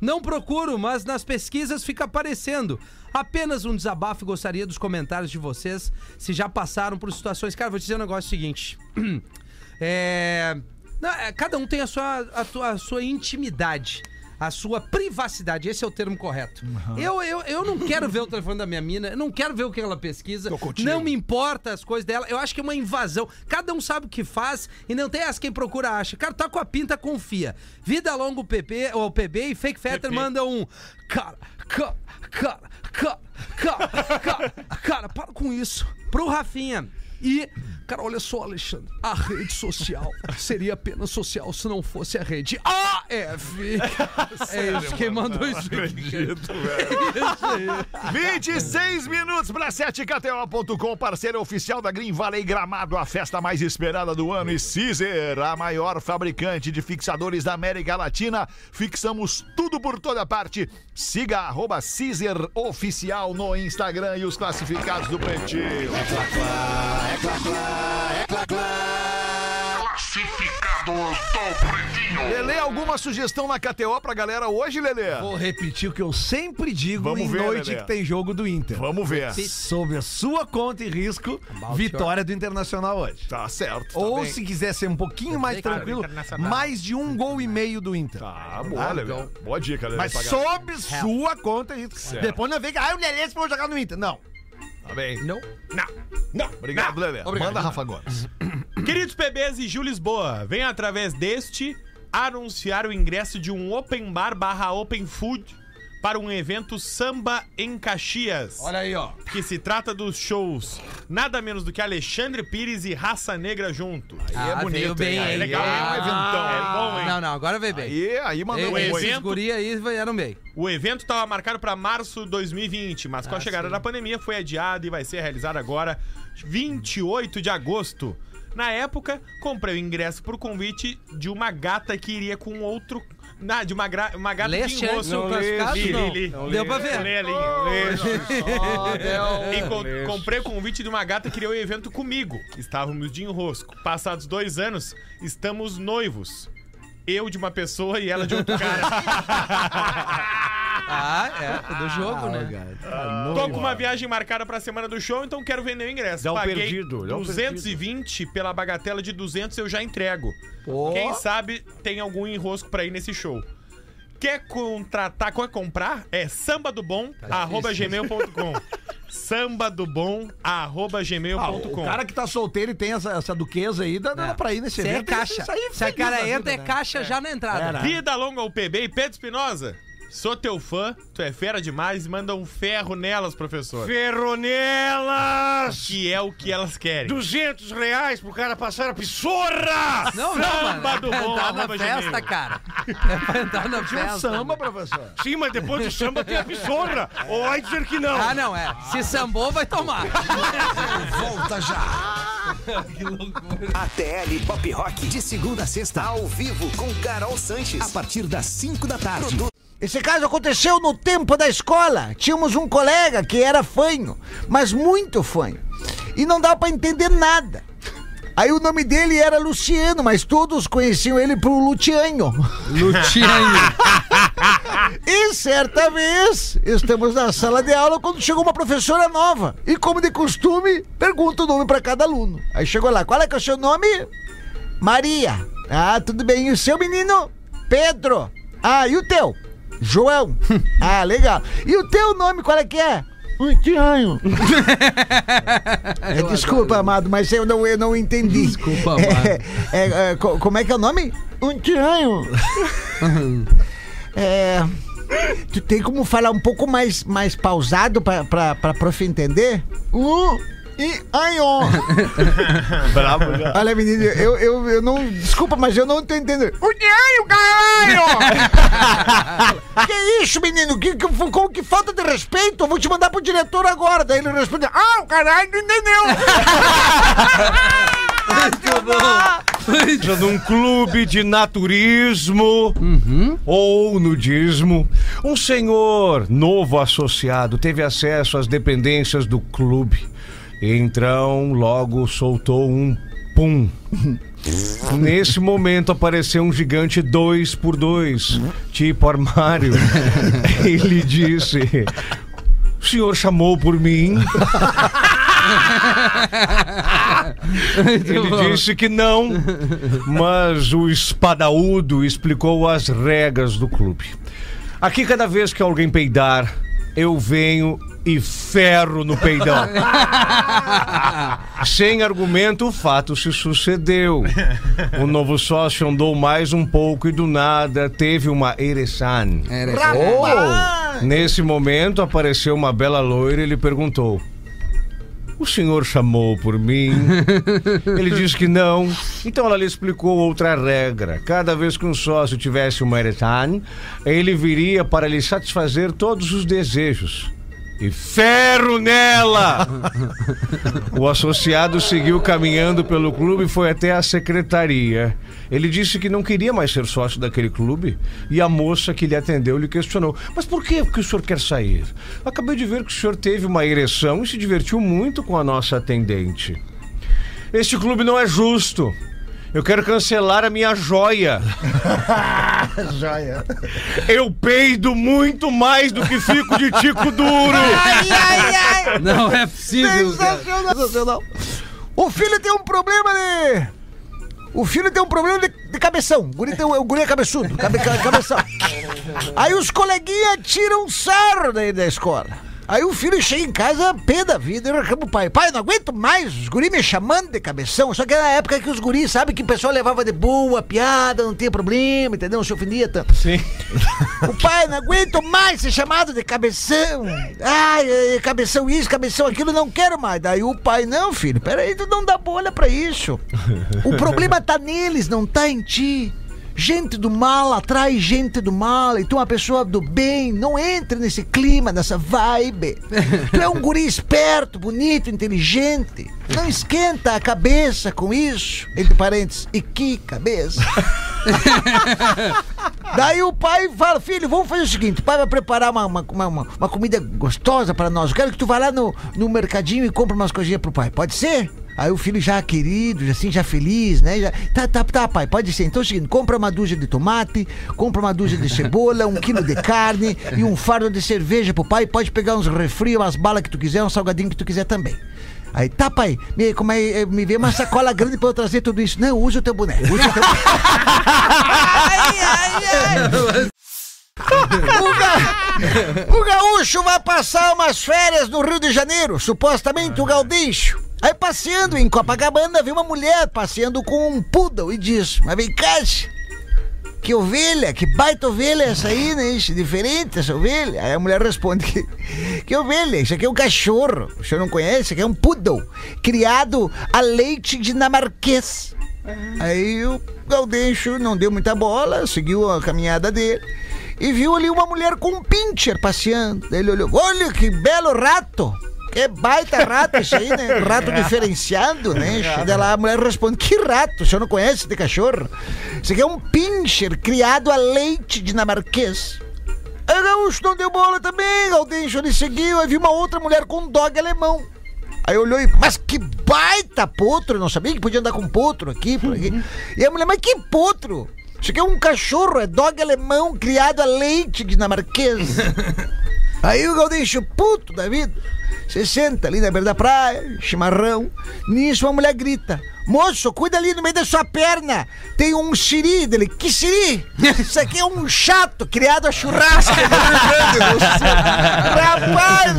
Não procuro, mas nas pesquisas fica aparecendo. Apenas um desabafo e gostaria dos comentários de vocês se já passaram por situações. Cara, vou te dizer um negócio seguinte. É. é, cada um tem a sua, a, tua- a sua intimidade. A sua privacidade, esse é o termo correto. Eu, eu, eu não quero ver o telefone da minha mina, eu não quero ver o que ela pesquisa, não me importa as coisas dela, eu acho que é uma invasão. Cada um sabe o que faz e não tem essa quem procura acha. Cara, tá com a pinta, confia. Vida longa o PP, ou o PB e Fake Fetter manda um. Cara, cara, cara, cara, cara, cara, cara, para com isso. Pro Rafinha. E, cara, olha só, Alexandre, a rede social seria apenas social se não fosse a rede AF. É isso, quem mandou isso aqui. Acredito, velho. Isso aí. 26 minutos para 7 KTO.com, parceiro oficial da Green Valley Gramado, a festa mais esperada do ano. E Caesar, a maior fabricante de fixadores da América Latina. Fixamos tudo por toda parte. Siga arroba Caesar Oficial no Instagram e os classificados do Pretinho. Classificados do Pretinho. Lele, alguma sugestão na KTO pra galera hoje, Lele? Vou repetir o que eu sempre digo Vamos em ver, noite Lelê. que tem jogo do Inter. Vamos ver. Sob a sua conta e risco, vitória do Internacional hoje. Tá certo. tá Ou bem. se quiser ser um pouquinho mais Cara, tranquilo, mais de um gol e meio do Inter. Tá, boa, Lele. Boa dica, Lele. Mas sob sua conta e risco. Certo. Depois não vem que, ah, o Lelê se for jogar no Inter. Não. Tá bem. Não. Não, não. Obrigado, Lele. Manda, Rafa Gomes. Queridos PBs e Ju Lisboa, vem através deste anunciar o ingresso de um open bar barra open food para um evento samba em Caxias. Olha aí, ó. Que se trata dos shows nada menos do que Alexandre Pires e Raça Negra junto. Aí é bonito, veio bem, hein? Aí é legal, hein? Um eventão. É bom, hein? Não, não, agora veio bem. Aí, aí mandou um evento- guri aí vieram bem. O evento estava marcado para março de 2020, mas com a Ah, chegada sim. da pandemia foi adiado e vai ser realizado agora 28 de agosto. Na época, comprei o ingresso por convite de uma gata que iria com outro. Na, de uma, gra- uma gata Leste de enrosto. do classificado, Li, não? li. Não Deu pra ver. Lê. E comprei o convite de uma gata que queria o evento comigo. Estávamos de enrosco. Passados dois anos, estamos noivos. Eu de uma pessoa e ela de outro cara. Ah, é, é do jogo, né? Tô com uma viagem marcada pra semana do show, então quero vender o ingresso. Dá um Paguei perdido, dá um 220 pela bagatela de 200 eu já entrego. Pô. Quem sabe tem algum enrosco pra ir nesse show. Quer contratar, quer comprar? É samba do bom, arroba gmail.com. Samba do bom, arroba Ah, gmail.com. o cara que tá solteiro e tem essa, essa duquesa aí, dá, dá pra ir nesse é evento. caixa. Isso aí Se a cara entra, vida, é né? caixa já na entrada. Vida longa ao PB e Pedro Espinosa. Sou teu fã, tu é fera demais e manda um ferro nelas, professor. Ferronelas! Que é o que elas querem. 200 reais pro cara passar a pissorra! Não, não, Samba mano. do É bom, pra entrar na festa, gmail. cara. É pra entrar na Tinha um festa. samba, professor. Sim, mas depois do samba tem a pissorra. Ou vai dizer que não. Ah, não, é. Se sambou, vai tomar. Volta já. ATL Pop Rock, de segunda a sexta, ao vivo, com Carol Sanches, a partir das 5 da tarde. Esse caso aconteceu no tempo da escola. Tínhamos um colega que era fanho, mas muito fanho. E não dava pra entender nada. Aí o nome dele era Luciano, mas todos conheciam ele por Lutianho. Lutianho. e certa vez, estamos na sala de aula quando chegou uma professora nova. E como de costume, pergunta o nome pra cada aluno. Aí chegou lá, qual é que é o seu nome? Maria. Ah, tudo bem. E o seu menino? Pedro. Ah, e o teu? João. ah, legal. E o teu nome, qual é que é? Lutianho. É, desculpa, amado, mas eu não, eu não entendi. Desculpa, amado. É, é, é, co- como é que é o nome? Lutianho. É. Tu tem como falar um pouco mais, mais pausado pra, pra, pra prof entender? Uh, e ai, ó. Bravo já. Olha, menino, eu, eu, eu não. Desculpa, mas eu não tô entendendo. Lutianho, caralho! que isso, menino? Que, que, como que falta de respeito? Eu vou te mandar pro diretor agora. Daí ele responde: Ah, o caralho não entendeu! Muito bom. Num clube de naturismo ou nudismo, um senhor novo associado teve acesso às dependências do clube. Então, logo soltou um pum. Nesse momento apareceu um gigante dois por dois, tipo armário. Ele disse: O senhor chamou por mim? Ele disse que não, mas o espadaúdo explicou as regras do clube. Aqui, cada vez que alguém peidar, eu venho e ferro no peidão. Sem argumento, o fato se sucedeu. O novo sócio andou mais um pouco e do nada teve uma ereção. Ereção. Nesse momento apareceu uma bela loira e ele perguntou: O senhor chamou por mim? Ele disse que não. Então ela lhe explicou outra regra. Cada vez que um sócio tivesse uma ereção, ele viria para lhe satisfazer todos os desejos. E ferro nela! O associado seguiu caminhando pelo clube e foi até a secretaria. Ele disse que não queria mais ser sócio daquele clube e a moça que lhe atendeu lhe questionou: Mas por que, o senhor quer sair? Acabei de ver que o senhor teve uma ereção e se divertiu muito com a nossa atendente. Este clube não é justo. Eu quero cancelar a minha joia. Joia. Eu peido muito mais do que fico de tico duro. Ai, ai, ai. Não é possível. Sensacional. Sensacional. O filho tem um problema de. O filho tem um problema de, de cabeção. O guri, tem, o guri é cabeçudo. Cabe, ca- cabeção. Aí os coleguinhas tiram sarro daí da escola. Aí o filho chega em casa, pé da vida, e reclama o pai. Pai, não aguento mais, os guris me chamando de cabeção. Só que era na época que os guris, sabe, que o pessoal levava de boa, piada, não tinha problema, entendeu? Não se ofendia tanto. Sim. O pai, não aguento mais ser chamado de cabeção. Ai, ai, cabeção isso, cabeção aquilo, não quero mais. Daí o pai, não, filho, peraí, tu não dá bolha pra isso. O problema tá neles, não tá em ti. Gente do mal atrai gente do mal. E tu é uma pessoa do bem. Não entre nesse clima, nessa vibe. Tu é um guri esperto, bonito, inteligente. Não esquenta a cabeça com isso. Entre parênteses, e que cabeça. Daí o pai fala, filho, vamos fazer o seguinte, o pai vai preparar uma, uma, uma, uma- comida gostosa pra nós. Eu quero que tu vá lá no, no mercadinho e compre umas coisinhas pro pai. Pode ser? Aí o filho já querido, assim, já feliz, né? Já, tá, tá, tá, pai, pode ser. Então é o seguinte, compra uma dúzia de tomate, compra uma dúzia de cebola, um quilo de carne e um fardo de cerveja pro pai. Pode pegar uns refri, umas balas que tu quiser, um salgadinho que tu quiser também. Aí, tá, pai, me, como é, me vê uma sacola grande pra eu trazer tudo isso. Não, usa o teu boneco, usa o teu ai, ai, ai. O, ga- o gaúcho vai passar umas férias no Rio de Janeiro, supostamente o gaudincho. Aí passeando em Copacabana, viu uma mulher passeando com um poodle e diz: Mas vem cá, que ovelha, que baita ovelha essa aí, né? Isso, diferente essa ovelha. Aí a mulher responde que, que ovelha, isso aqui é um cachorro. O senhor não conhece? Isso aqui é um poodle, criado a leite dinamarquês. Aí o Gaudêncio não deu muita bola, seguiu a caminhada dele e viu ali uma mulher com um pincher passeando. Daí ele olhou, olha que belo rato. Que baita rato esse aí, né? Rato diferenciado, né? Daí lá a mulher responde, que rato? O senhor não conhece de cachorro? Isso aqui é um pincher criado a leite dinamarquês. Aí o gaúcho não deu bola também, Gaudêncio ele seguiu, aí viu uma outra mulher com um dog alemão. Aí olhou e, mas que baita potro, eu não sabia que podia andar com potro aqui, por aqui. E a mulher, mas que potro? Isso aqui é um cachorro, é dog alemão criado a leite dinamarquês. Aí o Gaudêncio, puto da vida, se senta ali na beira da praia, chimarrão. Nisso uma mulher grita: Moço, cuida ali no meio da sua perna. Tem um siri dele. Que siri? Isso aqui é um chato criado a churrasco. Rapaz,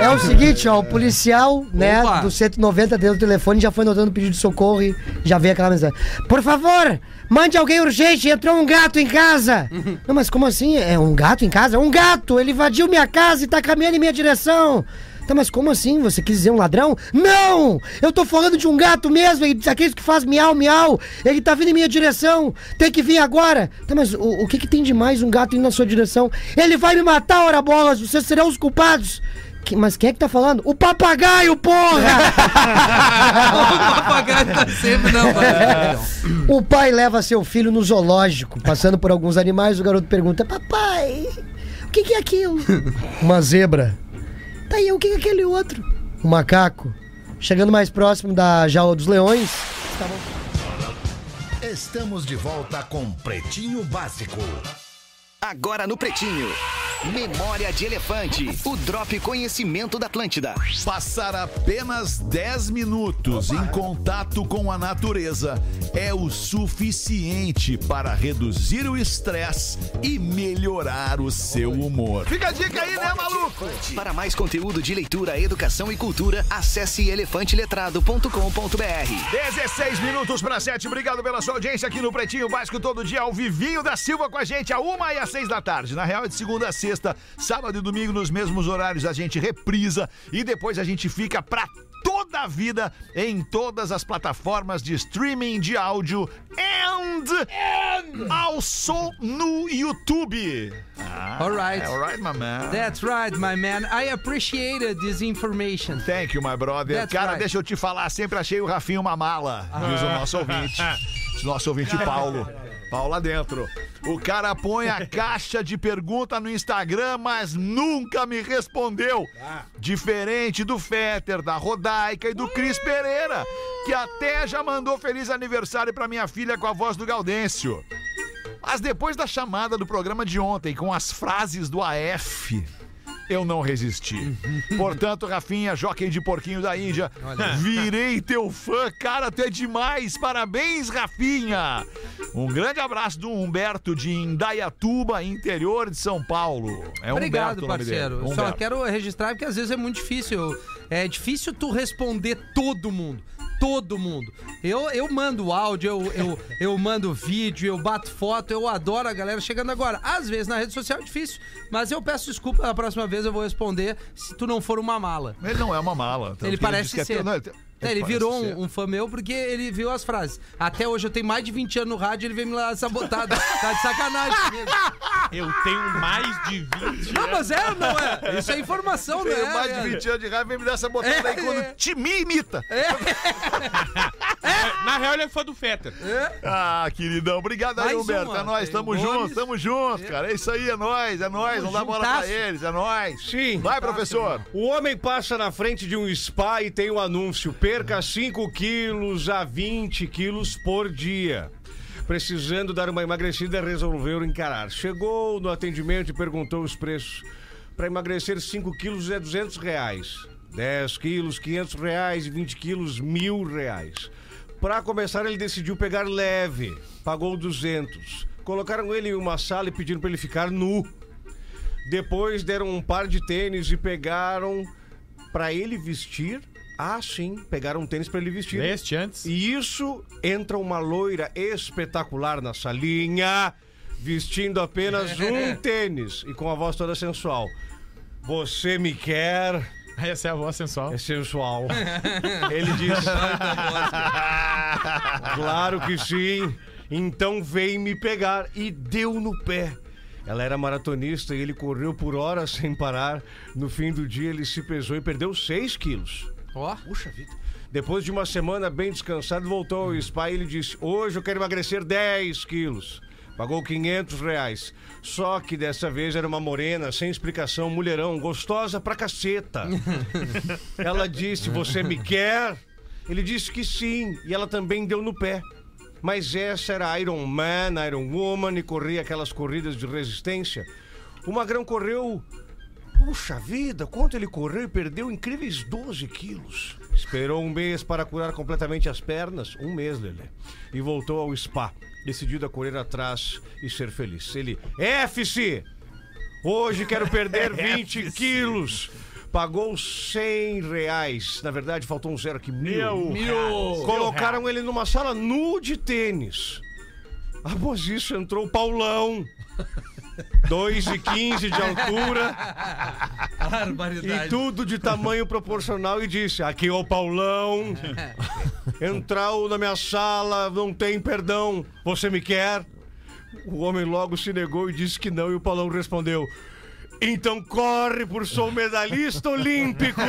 É o seguinte, ó, o policial, né, Opa. do 190 dentro do telefone já foi notando o pedido de socorro e já veio aquela mensagem. Por favor, mande alguém urgente, entrou um gato em casa. Não, mas como assim? É um gato em casa? Um gato! Ele invadiu minha casa e tá caminhando em minha direção. Tá, mas como assim? Você quis dizer um ladrão? Não! Eu tô falando de um gato mesmo, e aquele que faz miau, miau. Ele tá vindo em minha direção. Tem que vir agora. Tá, mas o, o que que tem de mais um gato indo na sua direção? Ele vai me matar, ora bolas. Vocês serão os culpados. Que- mas quem é que tá falando? O papagaio, porra! o papagaio tá sempre, não. O pai leva seu filho no zoológico, passando por alguns animais, o garoto pergunta: Papai, o que, que é aquilo? Uma zebra. Tá aí, o que, é aquele outro? Um macaco. Chegando mais próximo da jaula dos leões. Estamos de volta com Pretinho Básico. Agora no Pretinho. Memória de Elefante. O Drop Conhecimento da Atlântida. Passar apenas 10 minutos em contato com a natureza é o suficiente para reduzir o estresse e melhorar o seu humor. Fica a dica aí, né, maluco? Para mais conteúdo de leitura, educação e cultura, acesse elefanteletrado.com.br. 16 minutos para 7. Obrigado pela sua audiência aqui no Pretinho Básico todo dia ao Vivinho da Silva com a gente a uma e às seis da tarde. Na real é de segunda a sexta, sábado e domingo nos mesmos horários a gente reprisa e depois a gente fica pra toda a vida em todas as plataformas de streaming de áudio and, also no YouTube. Ah, Alright. Alright, my man. That's right, my man. I appreciated this information. Thank you, my brother. That's Cara, right. deixa eu te falar, sempre achei o Rafinho uma mala, diz o nosso ouvinte. Nosso ouvinte Paulo. Paulo lá dentro. O cara põe a caixa de pergunta no Instagram, mas nunca me respondeu. Diferente do Fetter, da Rodaica e do Cris Pereira, que até já mandou feliz aniversário pra minha filha com a voz do Gaudêncio. Mas depois da chamada do programa de ontem com as frases do AF, eu não resisti. Portanto, Rafinha, jockey de porquinho da Índia, virei teu fã. Cara, tu é demais. Parabéns, Rafinha. Um grande abraço do Humberto de Indaiatuba, interior de São Paulo. É Obrigado, Humberto parceiro. Só Humberto. quero registrar porque às vezes é muito difícil. É difícil tu responder todo mundo. Todo mundo. Eu, eu mando áudio, eu, eu, eu mando vídeo, eu bato foto, eu adoro a galera chegando agora. Às vezes na rede social é difícil, mas eu peço desculpa, a próxima vez eu vou responder se tu não for uma mala. Ele não é uma mala. tanto Ele parece é ser. teu- não, É, ele virou um, um fã meu porque ele viu as frases. Até hoje eu tenho mais de 20 anos no rádio e ele veio me lá sabotar. tá de sacanagem comigo. Eu tenho mais de 20 Não, mas é, não é? Isso é informação, né? Tenho mais de 20 anos de raiva, vem me dar essa botada aí quando te me imita. Na real, ele é fã do Fetter. Ah, queridão, obrigado aí, Humberto. uma. É nóis, tamo junto, tamo junto, cara. É isso aí, é nóis, é nóis. Não dá bola pra eles, é nóis. Sim. Vai, professor. O homem passa na frente de um spa e tem o anúncio: perca 5 quilos a 20 quilos por dia. Precisando dar uma emagrecida, resolveu encarar. Chegou no atendimento e perguntou os preços. Para emagrecer 5 quilos é 200 reais. 10 quilos, 500 reais. 20 quilos, mil reais. Para começar, ele decidiu pegar leve. Pagou 200. Colocaram ele em uma sala e pediram para ele ficar nu. Depois deram um par de tênis e pegaram para ele vestir Ah, sim, pegaram um tênis pra ele vestir. Veste antes. E isso entra uma loira espetacular na salinha, vestindo apenas um tênis e com a voz toda sensual. Você me quer? Essa é a voz sensual. É sensual. Ele disse. claro que sim. Então vem me pegar. E deu no pé. Ela era maratonista e ele correu por horas sem parar. No fim do dia, ele se pesou e perdeu 6 quilos. Ó. Puxa vida. Depois de uma semana bem descansado, voltou ao spa e ele disse: Hoje eu quero emagrecer 10 quilos. Pagou 500 reais. Só que dessa vez era uma morena, sem explicação, mulherão, gostosa pra caceta. ela disse: Você me quer? Ele disse que sim, e ela também deu no pé. Mas essa era Iron Man, Iron Woman e corria aquelas corridas de resistência. O Magrão correu. Puxa vida, quanto ele correu e perdeu incríveis 12 quilos. Esperou um mês para curar completamente as pernas, um mês, Lelê. E voltou ao spa, decidido a correr atrás e ser feliz. Ele, F-se! Hoje quero perder 20 quilos. Pagou 100 reais. Na verdade, faltou um zero aqui. Mil. Mil. Colocaram ele numa sala nu de tênis. Após isso, entrou o Paulão. 2 e 15 de altura. Barbaridade. E tudo de tamanho proporcional e disse: Aqui é o Paulão. Entrou na minha sala, não tem perdão. Você me quer? O homem logo se negou e disse que não, e o Paulão respondeu. Então corre por sou medalhista olímpico.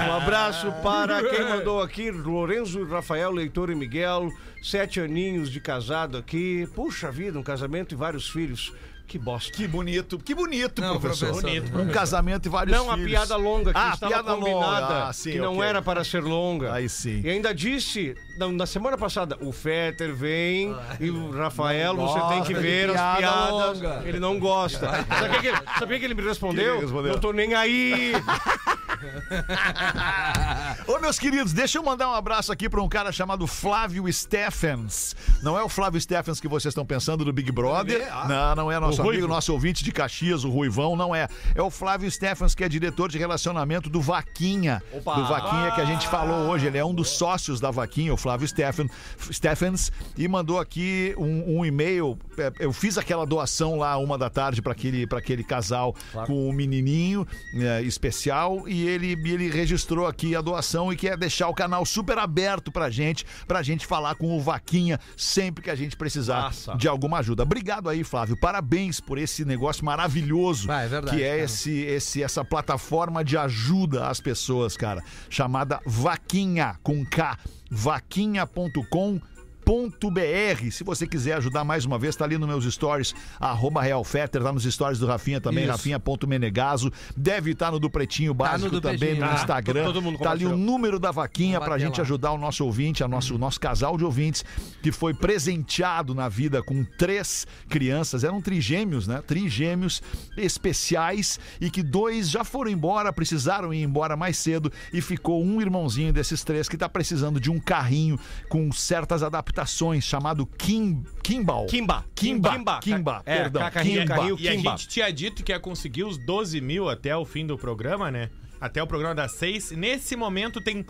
um abraço para quem mandou aqui, Lorenzo, Rafael, Leitor e Miguel. Sete aninhos de casado aqui. Puxa vida, um casamento e vários filhos. Que bosta. Que bonito, que bonito, Não, professor. professor. Bonito, um casamento e vários Não, a filhos. piada longa que ah, estava piada combinada, longa. Ah, sim, que não era para ser longa. Aí sim. E ainda disse, na, na semana passada, o Fetter vem e o Rafael, Não você tem que ver as piada piadas. longa. Ele não gosta. Sabe que, ele- sabia que ele me respondeu? Que ele respondeu? Não tô nem aí. Ô, meus queridos, deixa eu mandar um abraço aqui pra um cara chamado Flávio Steffens. Não é o Flávio Steffens que vocês estão pensando do Big Brother. Não, não é nosso O amigo, Ruivo. nosso ouvinte de Caxias, o Ruivão, não é. É o Flávio Steffens, que é diretor de relacionamento do Vaquinha. Opa. Do Vaquinha que a gente falou hoje. Ele é um dos sócios da Vaquinha, o Flávio Steffen, Steffens, e mandou aqui um, um e-mail. É, Eu fiz aquela doação lá uma da tarde pra aquele, pra aquele casal com o menininho é, especial e ele, ele registrou aqui a doação e quer deixar o canal super aberto pra gente, pra gente falar com o Vaquinha sempre que a gente precisar Massa. de alguma ajuda. Obrigado aí, Flávio. Parabéns por esse negócio maravilhoso Ah, é verdade, que é cara. esse, esse, essa plataforma de ajuda às pessoas, cara, chamada Vaquinha com K, vaquinha.com .br. Se você quiser ajudar mais uma vez, tá ali nos meus stories, arroba Realfetter, tá nos stories do Rafinha também, rafinha.menegaso. Deve estar no do Pretinho Tá Básico no do também Pretinho. no Ah, Instagram. todo mundo tá ali o número da vaquinha pra gente lá. ajudar o nosso ouvinte, a nosso, o nosso casal de ouvintes, que foi presenteado na vida com três crianças. Eram trigêmeos, né? Trigêmeos especiais e que dois já foram embora, precisaram ir embora mais cedo e ficou um irmãozinho desses três que tá precisando de um carrinho com certas adaptações, chamado Kim, Kimball. Kimba. Kimba. Kimba. Kimba. É, perdão. ca- carrinho, Kimba. carrinho. E a Kimba. gente tinha dito que ia conseguir os 12 mil até o fim do programa, né? Até o programa das 6. Nesse momento tem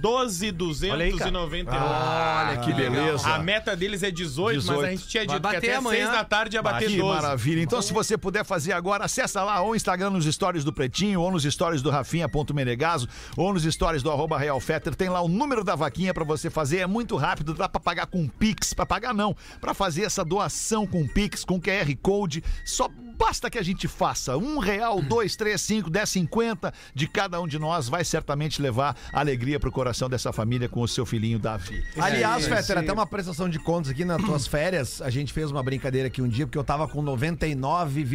12,291. Olha que beleza. A meta deles é 18, mas 18. a gente tinha dito que bater até amanhã. 6 da tarde ia bater que 12. maravilha. Então, se você puder fazer agora, acessa lá ou Instagram nos stories do Pretinho, ou nos stories do Rafinha.menegaso, ou nos stories do arroba Realfetter. Tem lá o número da vaquinha pra você fazer. É muito rápido, dá pra pagar com Pix. Pra pagar não, pra fazer essa doação com Pix, com QR Code. Só basta que a gente faça. Um real, dois, três, cinco, dez, cinquenta de cada um de nós vai certamente levar alegria pro coração dessa família com o seu filhinho Davi. Aliás, esse- Fetter, até uma prestação de contas aqui nas tuas férias, a gente fez uma brincadeira aqui um dia, porque eu tava com 99,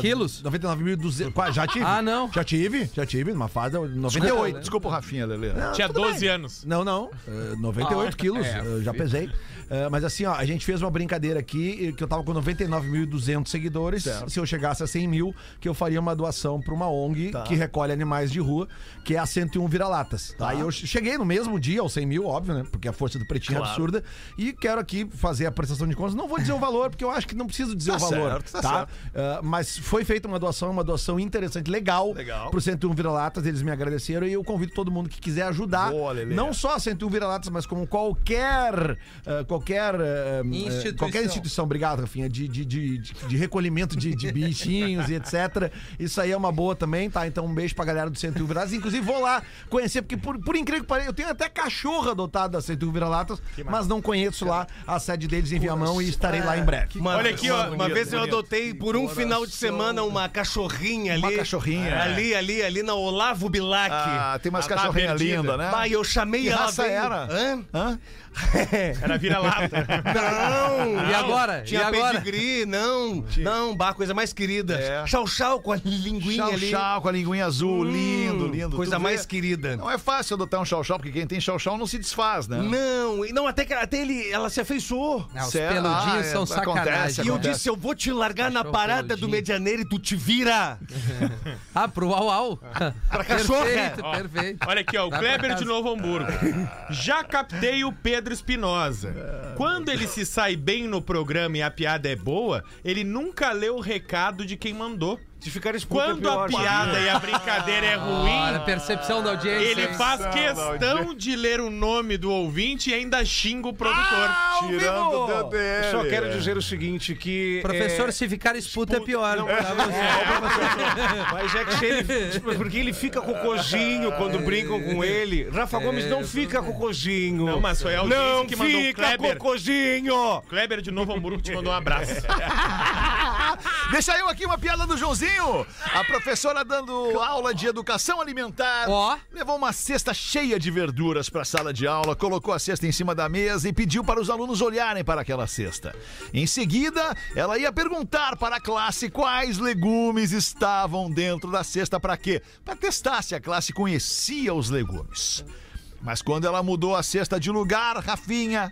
Quilos? 99.200. Quase, Já tive. Ah, não. Já tive, já tive, numa fase. 98. Desculpa o Rafinha, Lelê. Tinha 12 anos. Não, não. eh, 98 Ah, quilos, é, eu já pesei. Eh, mas assim, ó, a gente fez uma brincadeira aqui, eh, que eu tava com 99.200 seguidores. Se eu chegasse a 100 mil, que eu faria uma doação pra uma ONG que recolhe animais de rua, que é a 101 Vira-Latas. Tá? E eu cheguei no mesmo dia aos 100 mil, óbvio, né? Porque a força do pretinho é Claro. absurda. E quero aqui fazer a prestação de contas. Não vou dizer o valor, porque eu acho que não preciso dizer Tá o valor. certo, tá tá? certo. Ah, mas foi feita uma doação, uma doação interessante, legal, Legal. pro 101 Vira-Latas. Eles me agradeceram e eu convido todo mundo que quiser ajudar. Boa, não só a 101 Vira-Latas, mas como qualquer. ah, qualquer. ah, Instituição. qualquer instituição, obrigado, Rafinha, de, de, de, de- de recolhimento de, de bichinhos e etc. Isso aí é uma boa também, tá? Então um beijo pra galera do 101 Vira-Latas. Inclusive vou lá conhecer, porque por, por incrível que pareça, eu tenho até cachorro adotado da 101 Vira-Latas, mas não conheço lá a sede deles em Viamão e estarei lá em breve. Uma, Olha aqui, ó, uma bonito, vez eu bonito. adotei por um final de semana uma cachorrinha ali. Uma cachorrinha. Ali, ali, ali na Olavo Bilac. Ah, tem umas tá cachorrinhas lindas, né? Bah, eu chamei Que ela. raça veio- era? Hã? Hã? Era vira-lata. Não! E agora? Tinha E agora? pedigree, não. Não, bah, coisa mais querida. É. Chau-chau com a linguinha Chau, ali. chau com a linguinha azul, Hum, lindo, lindo. Coisa Tu mais vê? querida. Não é fácil adotar um chau-chau, porque quem tem chau-chau não se desfaz, né? Não, e não, até que até ele, ela se afeiçoou. Não, os Certo. peludinhos Ah, é, são acontece, sacanagem. E eu acontece. disse, eu vou te largar na Cachorro parada do. Medianeiro e tu te vira. Ah, pro Au Au. Pra cachorra. Perfeito, Ó, perfeito. Olha aqui, ó, o pra Kleber de. Novo Hamburgo. Já captei o Pedro Espinosa. Quando ele se sai bem no programa e a piada é boa, ele nunca lê o recado de quem mandou. Se ficar escuta, Quando a piada e a brincadeira é Olha, ruim, percepção da audiência. ele hein? faz questão de ler o nome do ouvinte e ainda xinga o produtor. Tirando o dedo dele. Eu só quero dizer o seguinte, que... Professor, é, se ficar esputa é pior. Não, Tá vendo? Mas é que se ele. tipo, Porque ele fica cocôzinho quando brincam com ele. Rafa Gomes não fica cocôzinho. Não, mas foi a audiência Não que mandou o fica Kleber. cocôzinho! Kleber de Novo Hamburgo te mandou um abraço. Deixa eu aqui uma piada do Joãozinho. A professora dando aula de educação alimentar. Ó. Levou uma cesta cheia de verduras para a sala de aula, colocou a cesta em cima da mesa e pediu para os alunos olharem para aquela cesta. Em seguida, ela ia perguntar para a classe quais legumes estavam dentro da cesta para quê? Para testar se a classe conhecia os legumes. Mas quando ela mudou a cesta de lugar, Rafinha,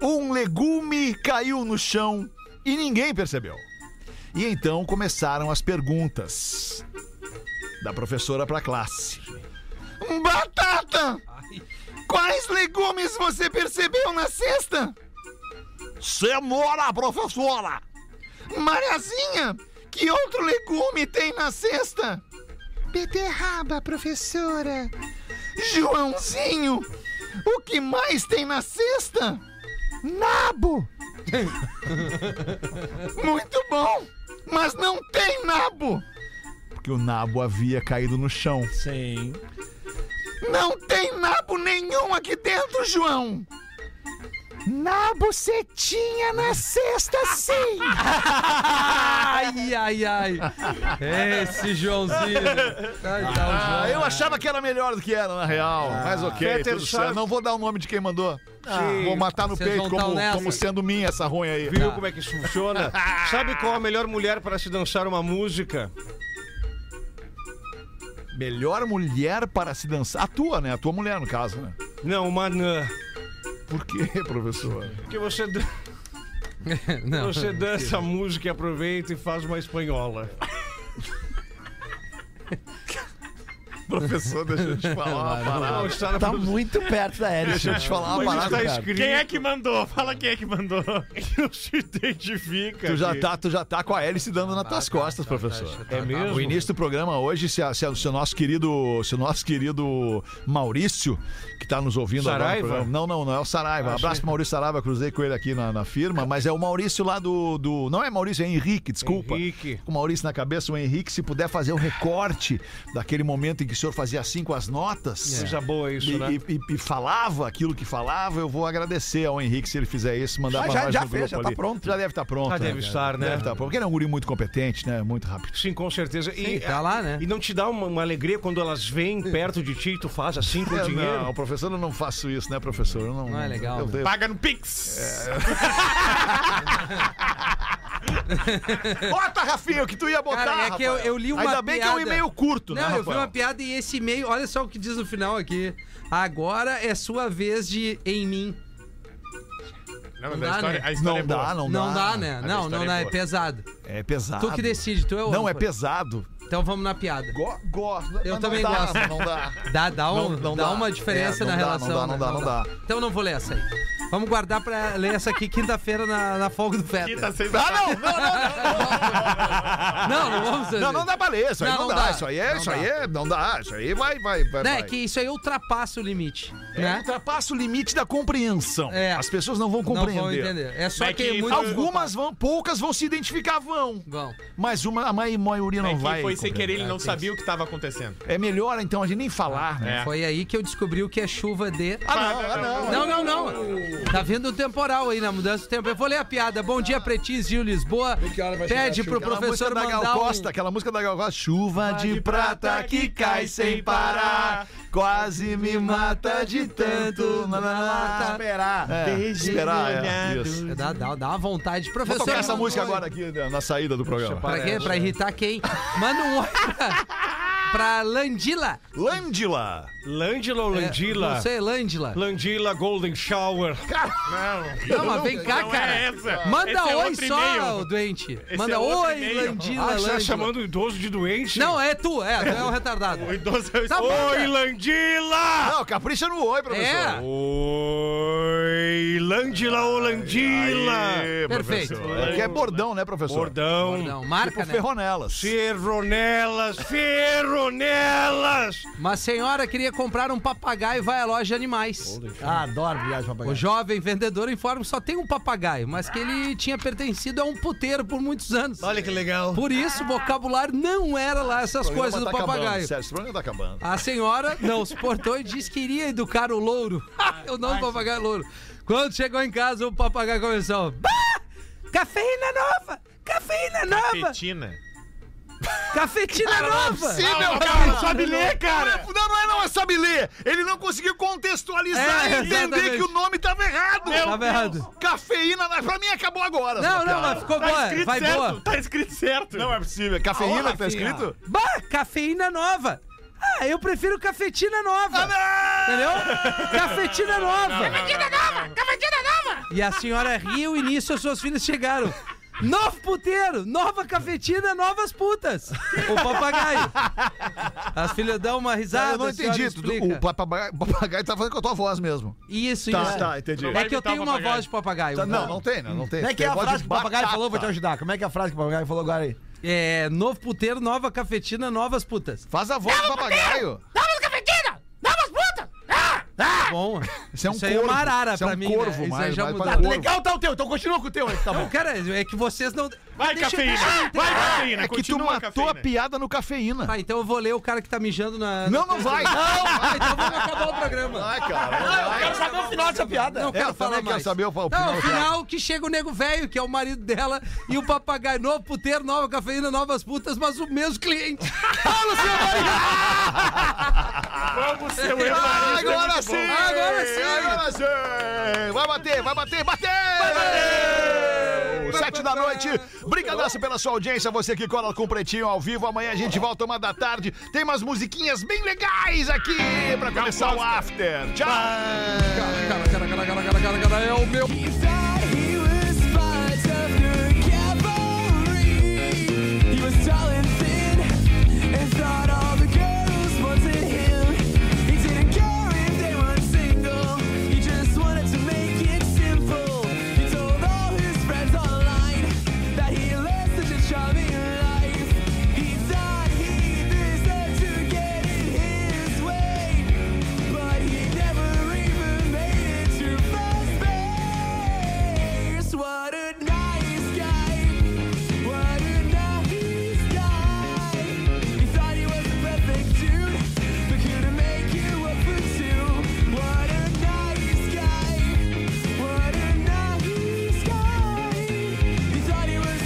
um legume caiu no chão e ninguém percebeu. E então começaram as perguntas da professora para a classe. Batata! Quais legumes você percebeu na cesta? Cenoura, professora! Mariazinha, que outro legume tem na cesta? Beterraba, professora. Joãozinho, o que mais tem na cesta? Nabo! Muito bom! Mas não tem nabo! Porque o nabo havia caído no chão. Sim. Não tem nabo nenhum aqui dentro, João! Nabo você tinha na cesta, sim! Ai, ai, ai. Esse Joãozinho. Ai, tá, o Ah, João. eu achava que era melhor do que era, na real. Mas ok, Peter, tudo certo. Não vou dar o nome de quem mandou. Sim. Vou matar no Vocês peito tão como, nessa. como sendo minha essa ruim aí. Viu como é que isso funciona? Sabe qual a melhor mulher para se dançar uma música? Melhor mulher para se dançar. A tua, né? A tua mulher, no caso, né? Não, uma anã. Por quê, professor? Porque você, Não. você dança a música e aproveita e faz uma espanhola. Professor, deixa eu te falar uma parada. Tá produção. muito perto da Hélice. Deixa eu te falar uma parada, escrito. Quem é que mandou? Fala quem é que mandou. Não se identifica. Tu já, aqui. tá, tu já tá com a hélice dando nas tuas costas, professor. É mesmo? O início do programa hoje, se, a- se, a- se o nosso querido, se o nosso querido Maurício, que tá nos ouvindo agora Saraiva? programa- Não, não, não é o Saraiva. Ah, Abraço achei. pro Maurício Saraiva, cruzei com ele aqui na, na firma, mas é o Maurício lá do, do. Não é Maurício, é Henrique, desculpa. Henrique. Com o Maurício na cabeça, o Henrique, se puder fazer o recorte daquele momento em que o senhor fazia assim com as notas. Coisa boa isso, e, né? e- e- e falava aquilo que falava, eu vou agradecer ao Henrique se ele fizer isso, mandar Ah, pra já- nós já no fez, grupo já tá ali. pronto. Já deve estar pronto. Ah, deve estar, né? Deve estar pronto. Porque ele é um guri muito competente, né? Muito rápido. Sim, com certeza. E, Sim, tá lá, né? E não te dá uma, uma alegria quando elas vêm perto de ti e tu faz assim com o É, dinheiro? Não, professor, eu não faço isso, né, professor? Eu não, Não é legal, eu né? Paga no Pix. Bota, Rafinha, o que tu ia botar, Cara, é que eu, eu li uma Ainda bem que é um piada. e-mail curto, Não, né, eu vi uma piada e esse e-mail, olha só o que diz no final aqui. Agora é sua vez de em mim. Não, mas Não a dá, história, né? a história Não é dá, não Não dá. dá, né? Não, não dá, é é pesado. É pesado. Tu que decide, tu é o Não, é pesado. Então vamos na piada. Go- Gosto. Eu também não dá, gosto. Não dá. Dá, dá, um, Não- não dá dá. uma diferença É, não na dá, relação. não dá, não né? dá, não dá. Então não vou ler essa aí. Vamos guardar pra ler essa aqui quinta-feira na, na folga do Feta. Quinta, sexta, Ah, não, não, não, Não, não vamos fazer. não. Não, não dá pra ler. Isso aí Não, não, não dá. dá. Isso aí é, Não isso dá. aí é, não dá. Isso aí vai, vai, vai. Né, vai. que isso aí ultrapassa o limite. É, né? ultrapassa o limite da compreensão. É. As pessoas não vão Não compreender. vão entender. É só É é que muito Algumas vão, poucas vão se identificar, vão. Vão. Mas uma, a mai- maioria não É vai. foi sem querer, ele não compreender. sabia o que estava acontecendo. É melhor então a gente nem falar, né? É. Foi aí que eu descobri o que é chuva de. Ah, não, ah, não. Não, não, não. Tá vindo um temporal aí na mudança do tempo. Eu vou ler a piada. Bom dia, Pretinho Gil Lisboa. Pede pro Aquela professor música da Gal mandar um... Costa, aquela música da Gal Costa. Chuva de prata que cai sem parar, quase me mata de tanto. Na. Esperar. É, esperar, é, isso. Dá, dá, dá uma vontade. Vou Professor, tocar essa música agora aqui né, na saída do programa. Pra quê? Pra irritar quem? Manda um oi pra, pra Landila. Lândila. Lândila ou É, Landila? não sei, Landila. Landila Golden Shower. Não, mas vem cá, não cara. é essa. Manda Esse é oi outro só, doente. Esse Manda é oi, e-mail. Landila. Ah, você tá Landila. chamando o idoso de doente? Não, é tu, é, tu é o retardado. O idoso é o Tá Oi. Landila! Não, capricha no oi, professor. É. Oi, Landila ou Landila? Aê, Perfeito. professor. É que é bordão, né, professor? Bordão. Não, marca, Tipo né? ferronelas. Ferronelas, ferronelas. Uma senhora queria comprar um papagaio e vai à loja de animais. Ah, adoro viagem O papagaio. jovem vendedor informa que só tem um papagaio, mas que ele tinha pertencido a um puteiro por muitos anos. Olha que legal. Por isso, o vocabulário não era lá essas O programa coisas do tá acabando, papagaio. Sério, esse programa tá acabando. A senhora não suportou e disse que iria educar o louro. o nome do papagaio é louro. Quando chegou em casa, o papagaio começou. Bah! Cafeína nova! Cafeína nova! Petina. Cafetina nova! Possível, cara. Não sabe ler, cara. Não, não é não é sabe ler. Ele não conseguiu contextualizar É, e entender que o nome tava errado. Tava errado. Cafeína, na- pra mim acabou agora. Não, não, mas ficou Tá boa. escrito Vai certo. boa. Tá escrito certo. Não é possível. Cafeína Ô, que tá escrito? Bah, cafeína nova! Ah, eu prefiro cafetina nova! Entendeu? Cafetina nova! Cafetina nova! Cafetina nova! E a senhora riu e nisso as suas filhas chegaram. Novo puteiro, nova cafetina, novas putas. O papagaio. As filhas dão uma risada. eu não a senhora entendi. tudo. explica. O papagaio, o papagaio tá falando com a tua voz mesmo. Isso, Tá, isso. tá, entendi. É que eu tenho uma voz de papagaio. Tá, não, não tem, né? Não tem. Como é que Tem é a voz frase de que o papagaio batata. falou? Vou te ajudar. Como é que é a frase que o papagaio falou agora aí? É, novo puteiro, nova cafetina, novas putas. Faz a voz do papagaio. Tá bom. Isso é um Isso aí é corvo. uma arara Isso é pra um mim, corvo, né? Mas já vai mudou. Tá corvo. legal tá o teu, então continua com o teu aí, tá bom. Cara, é que vocês não. Vai, Deixa- cafeína. Vai, cafeína. É que tu matou a piada no cafeína. Ah, então eu vou ler o cara que tá mijando na. Não, não vai. Não! Ah, então vamos acabar o programa. Vai, cara. Eu quero saber o final dessa piada. Não quero falar quero mais. saber o- final Não, o final que chega o nego velho, que é o marido dela, e o papagaio novo, puteiro, nova cafeína, novas putas, mas o mesmo cliente. Fala, seu marido! Vamos ser o Ah, é agora muito sim! Agora sim! Agora sim! Vai bater, vai bater, bateu! Sete da noite. Brigadaço pela sua audiência, você que cola com o Pretinho ao vivo. Amanhã a gente volta uma da tarde. Tem umas musiquinhas bem legais aqui pra começar o after. Tchau! Cara, cara, cara, cara, cara, cara, cara, é o meu.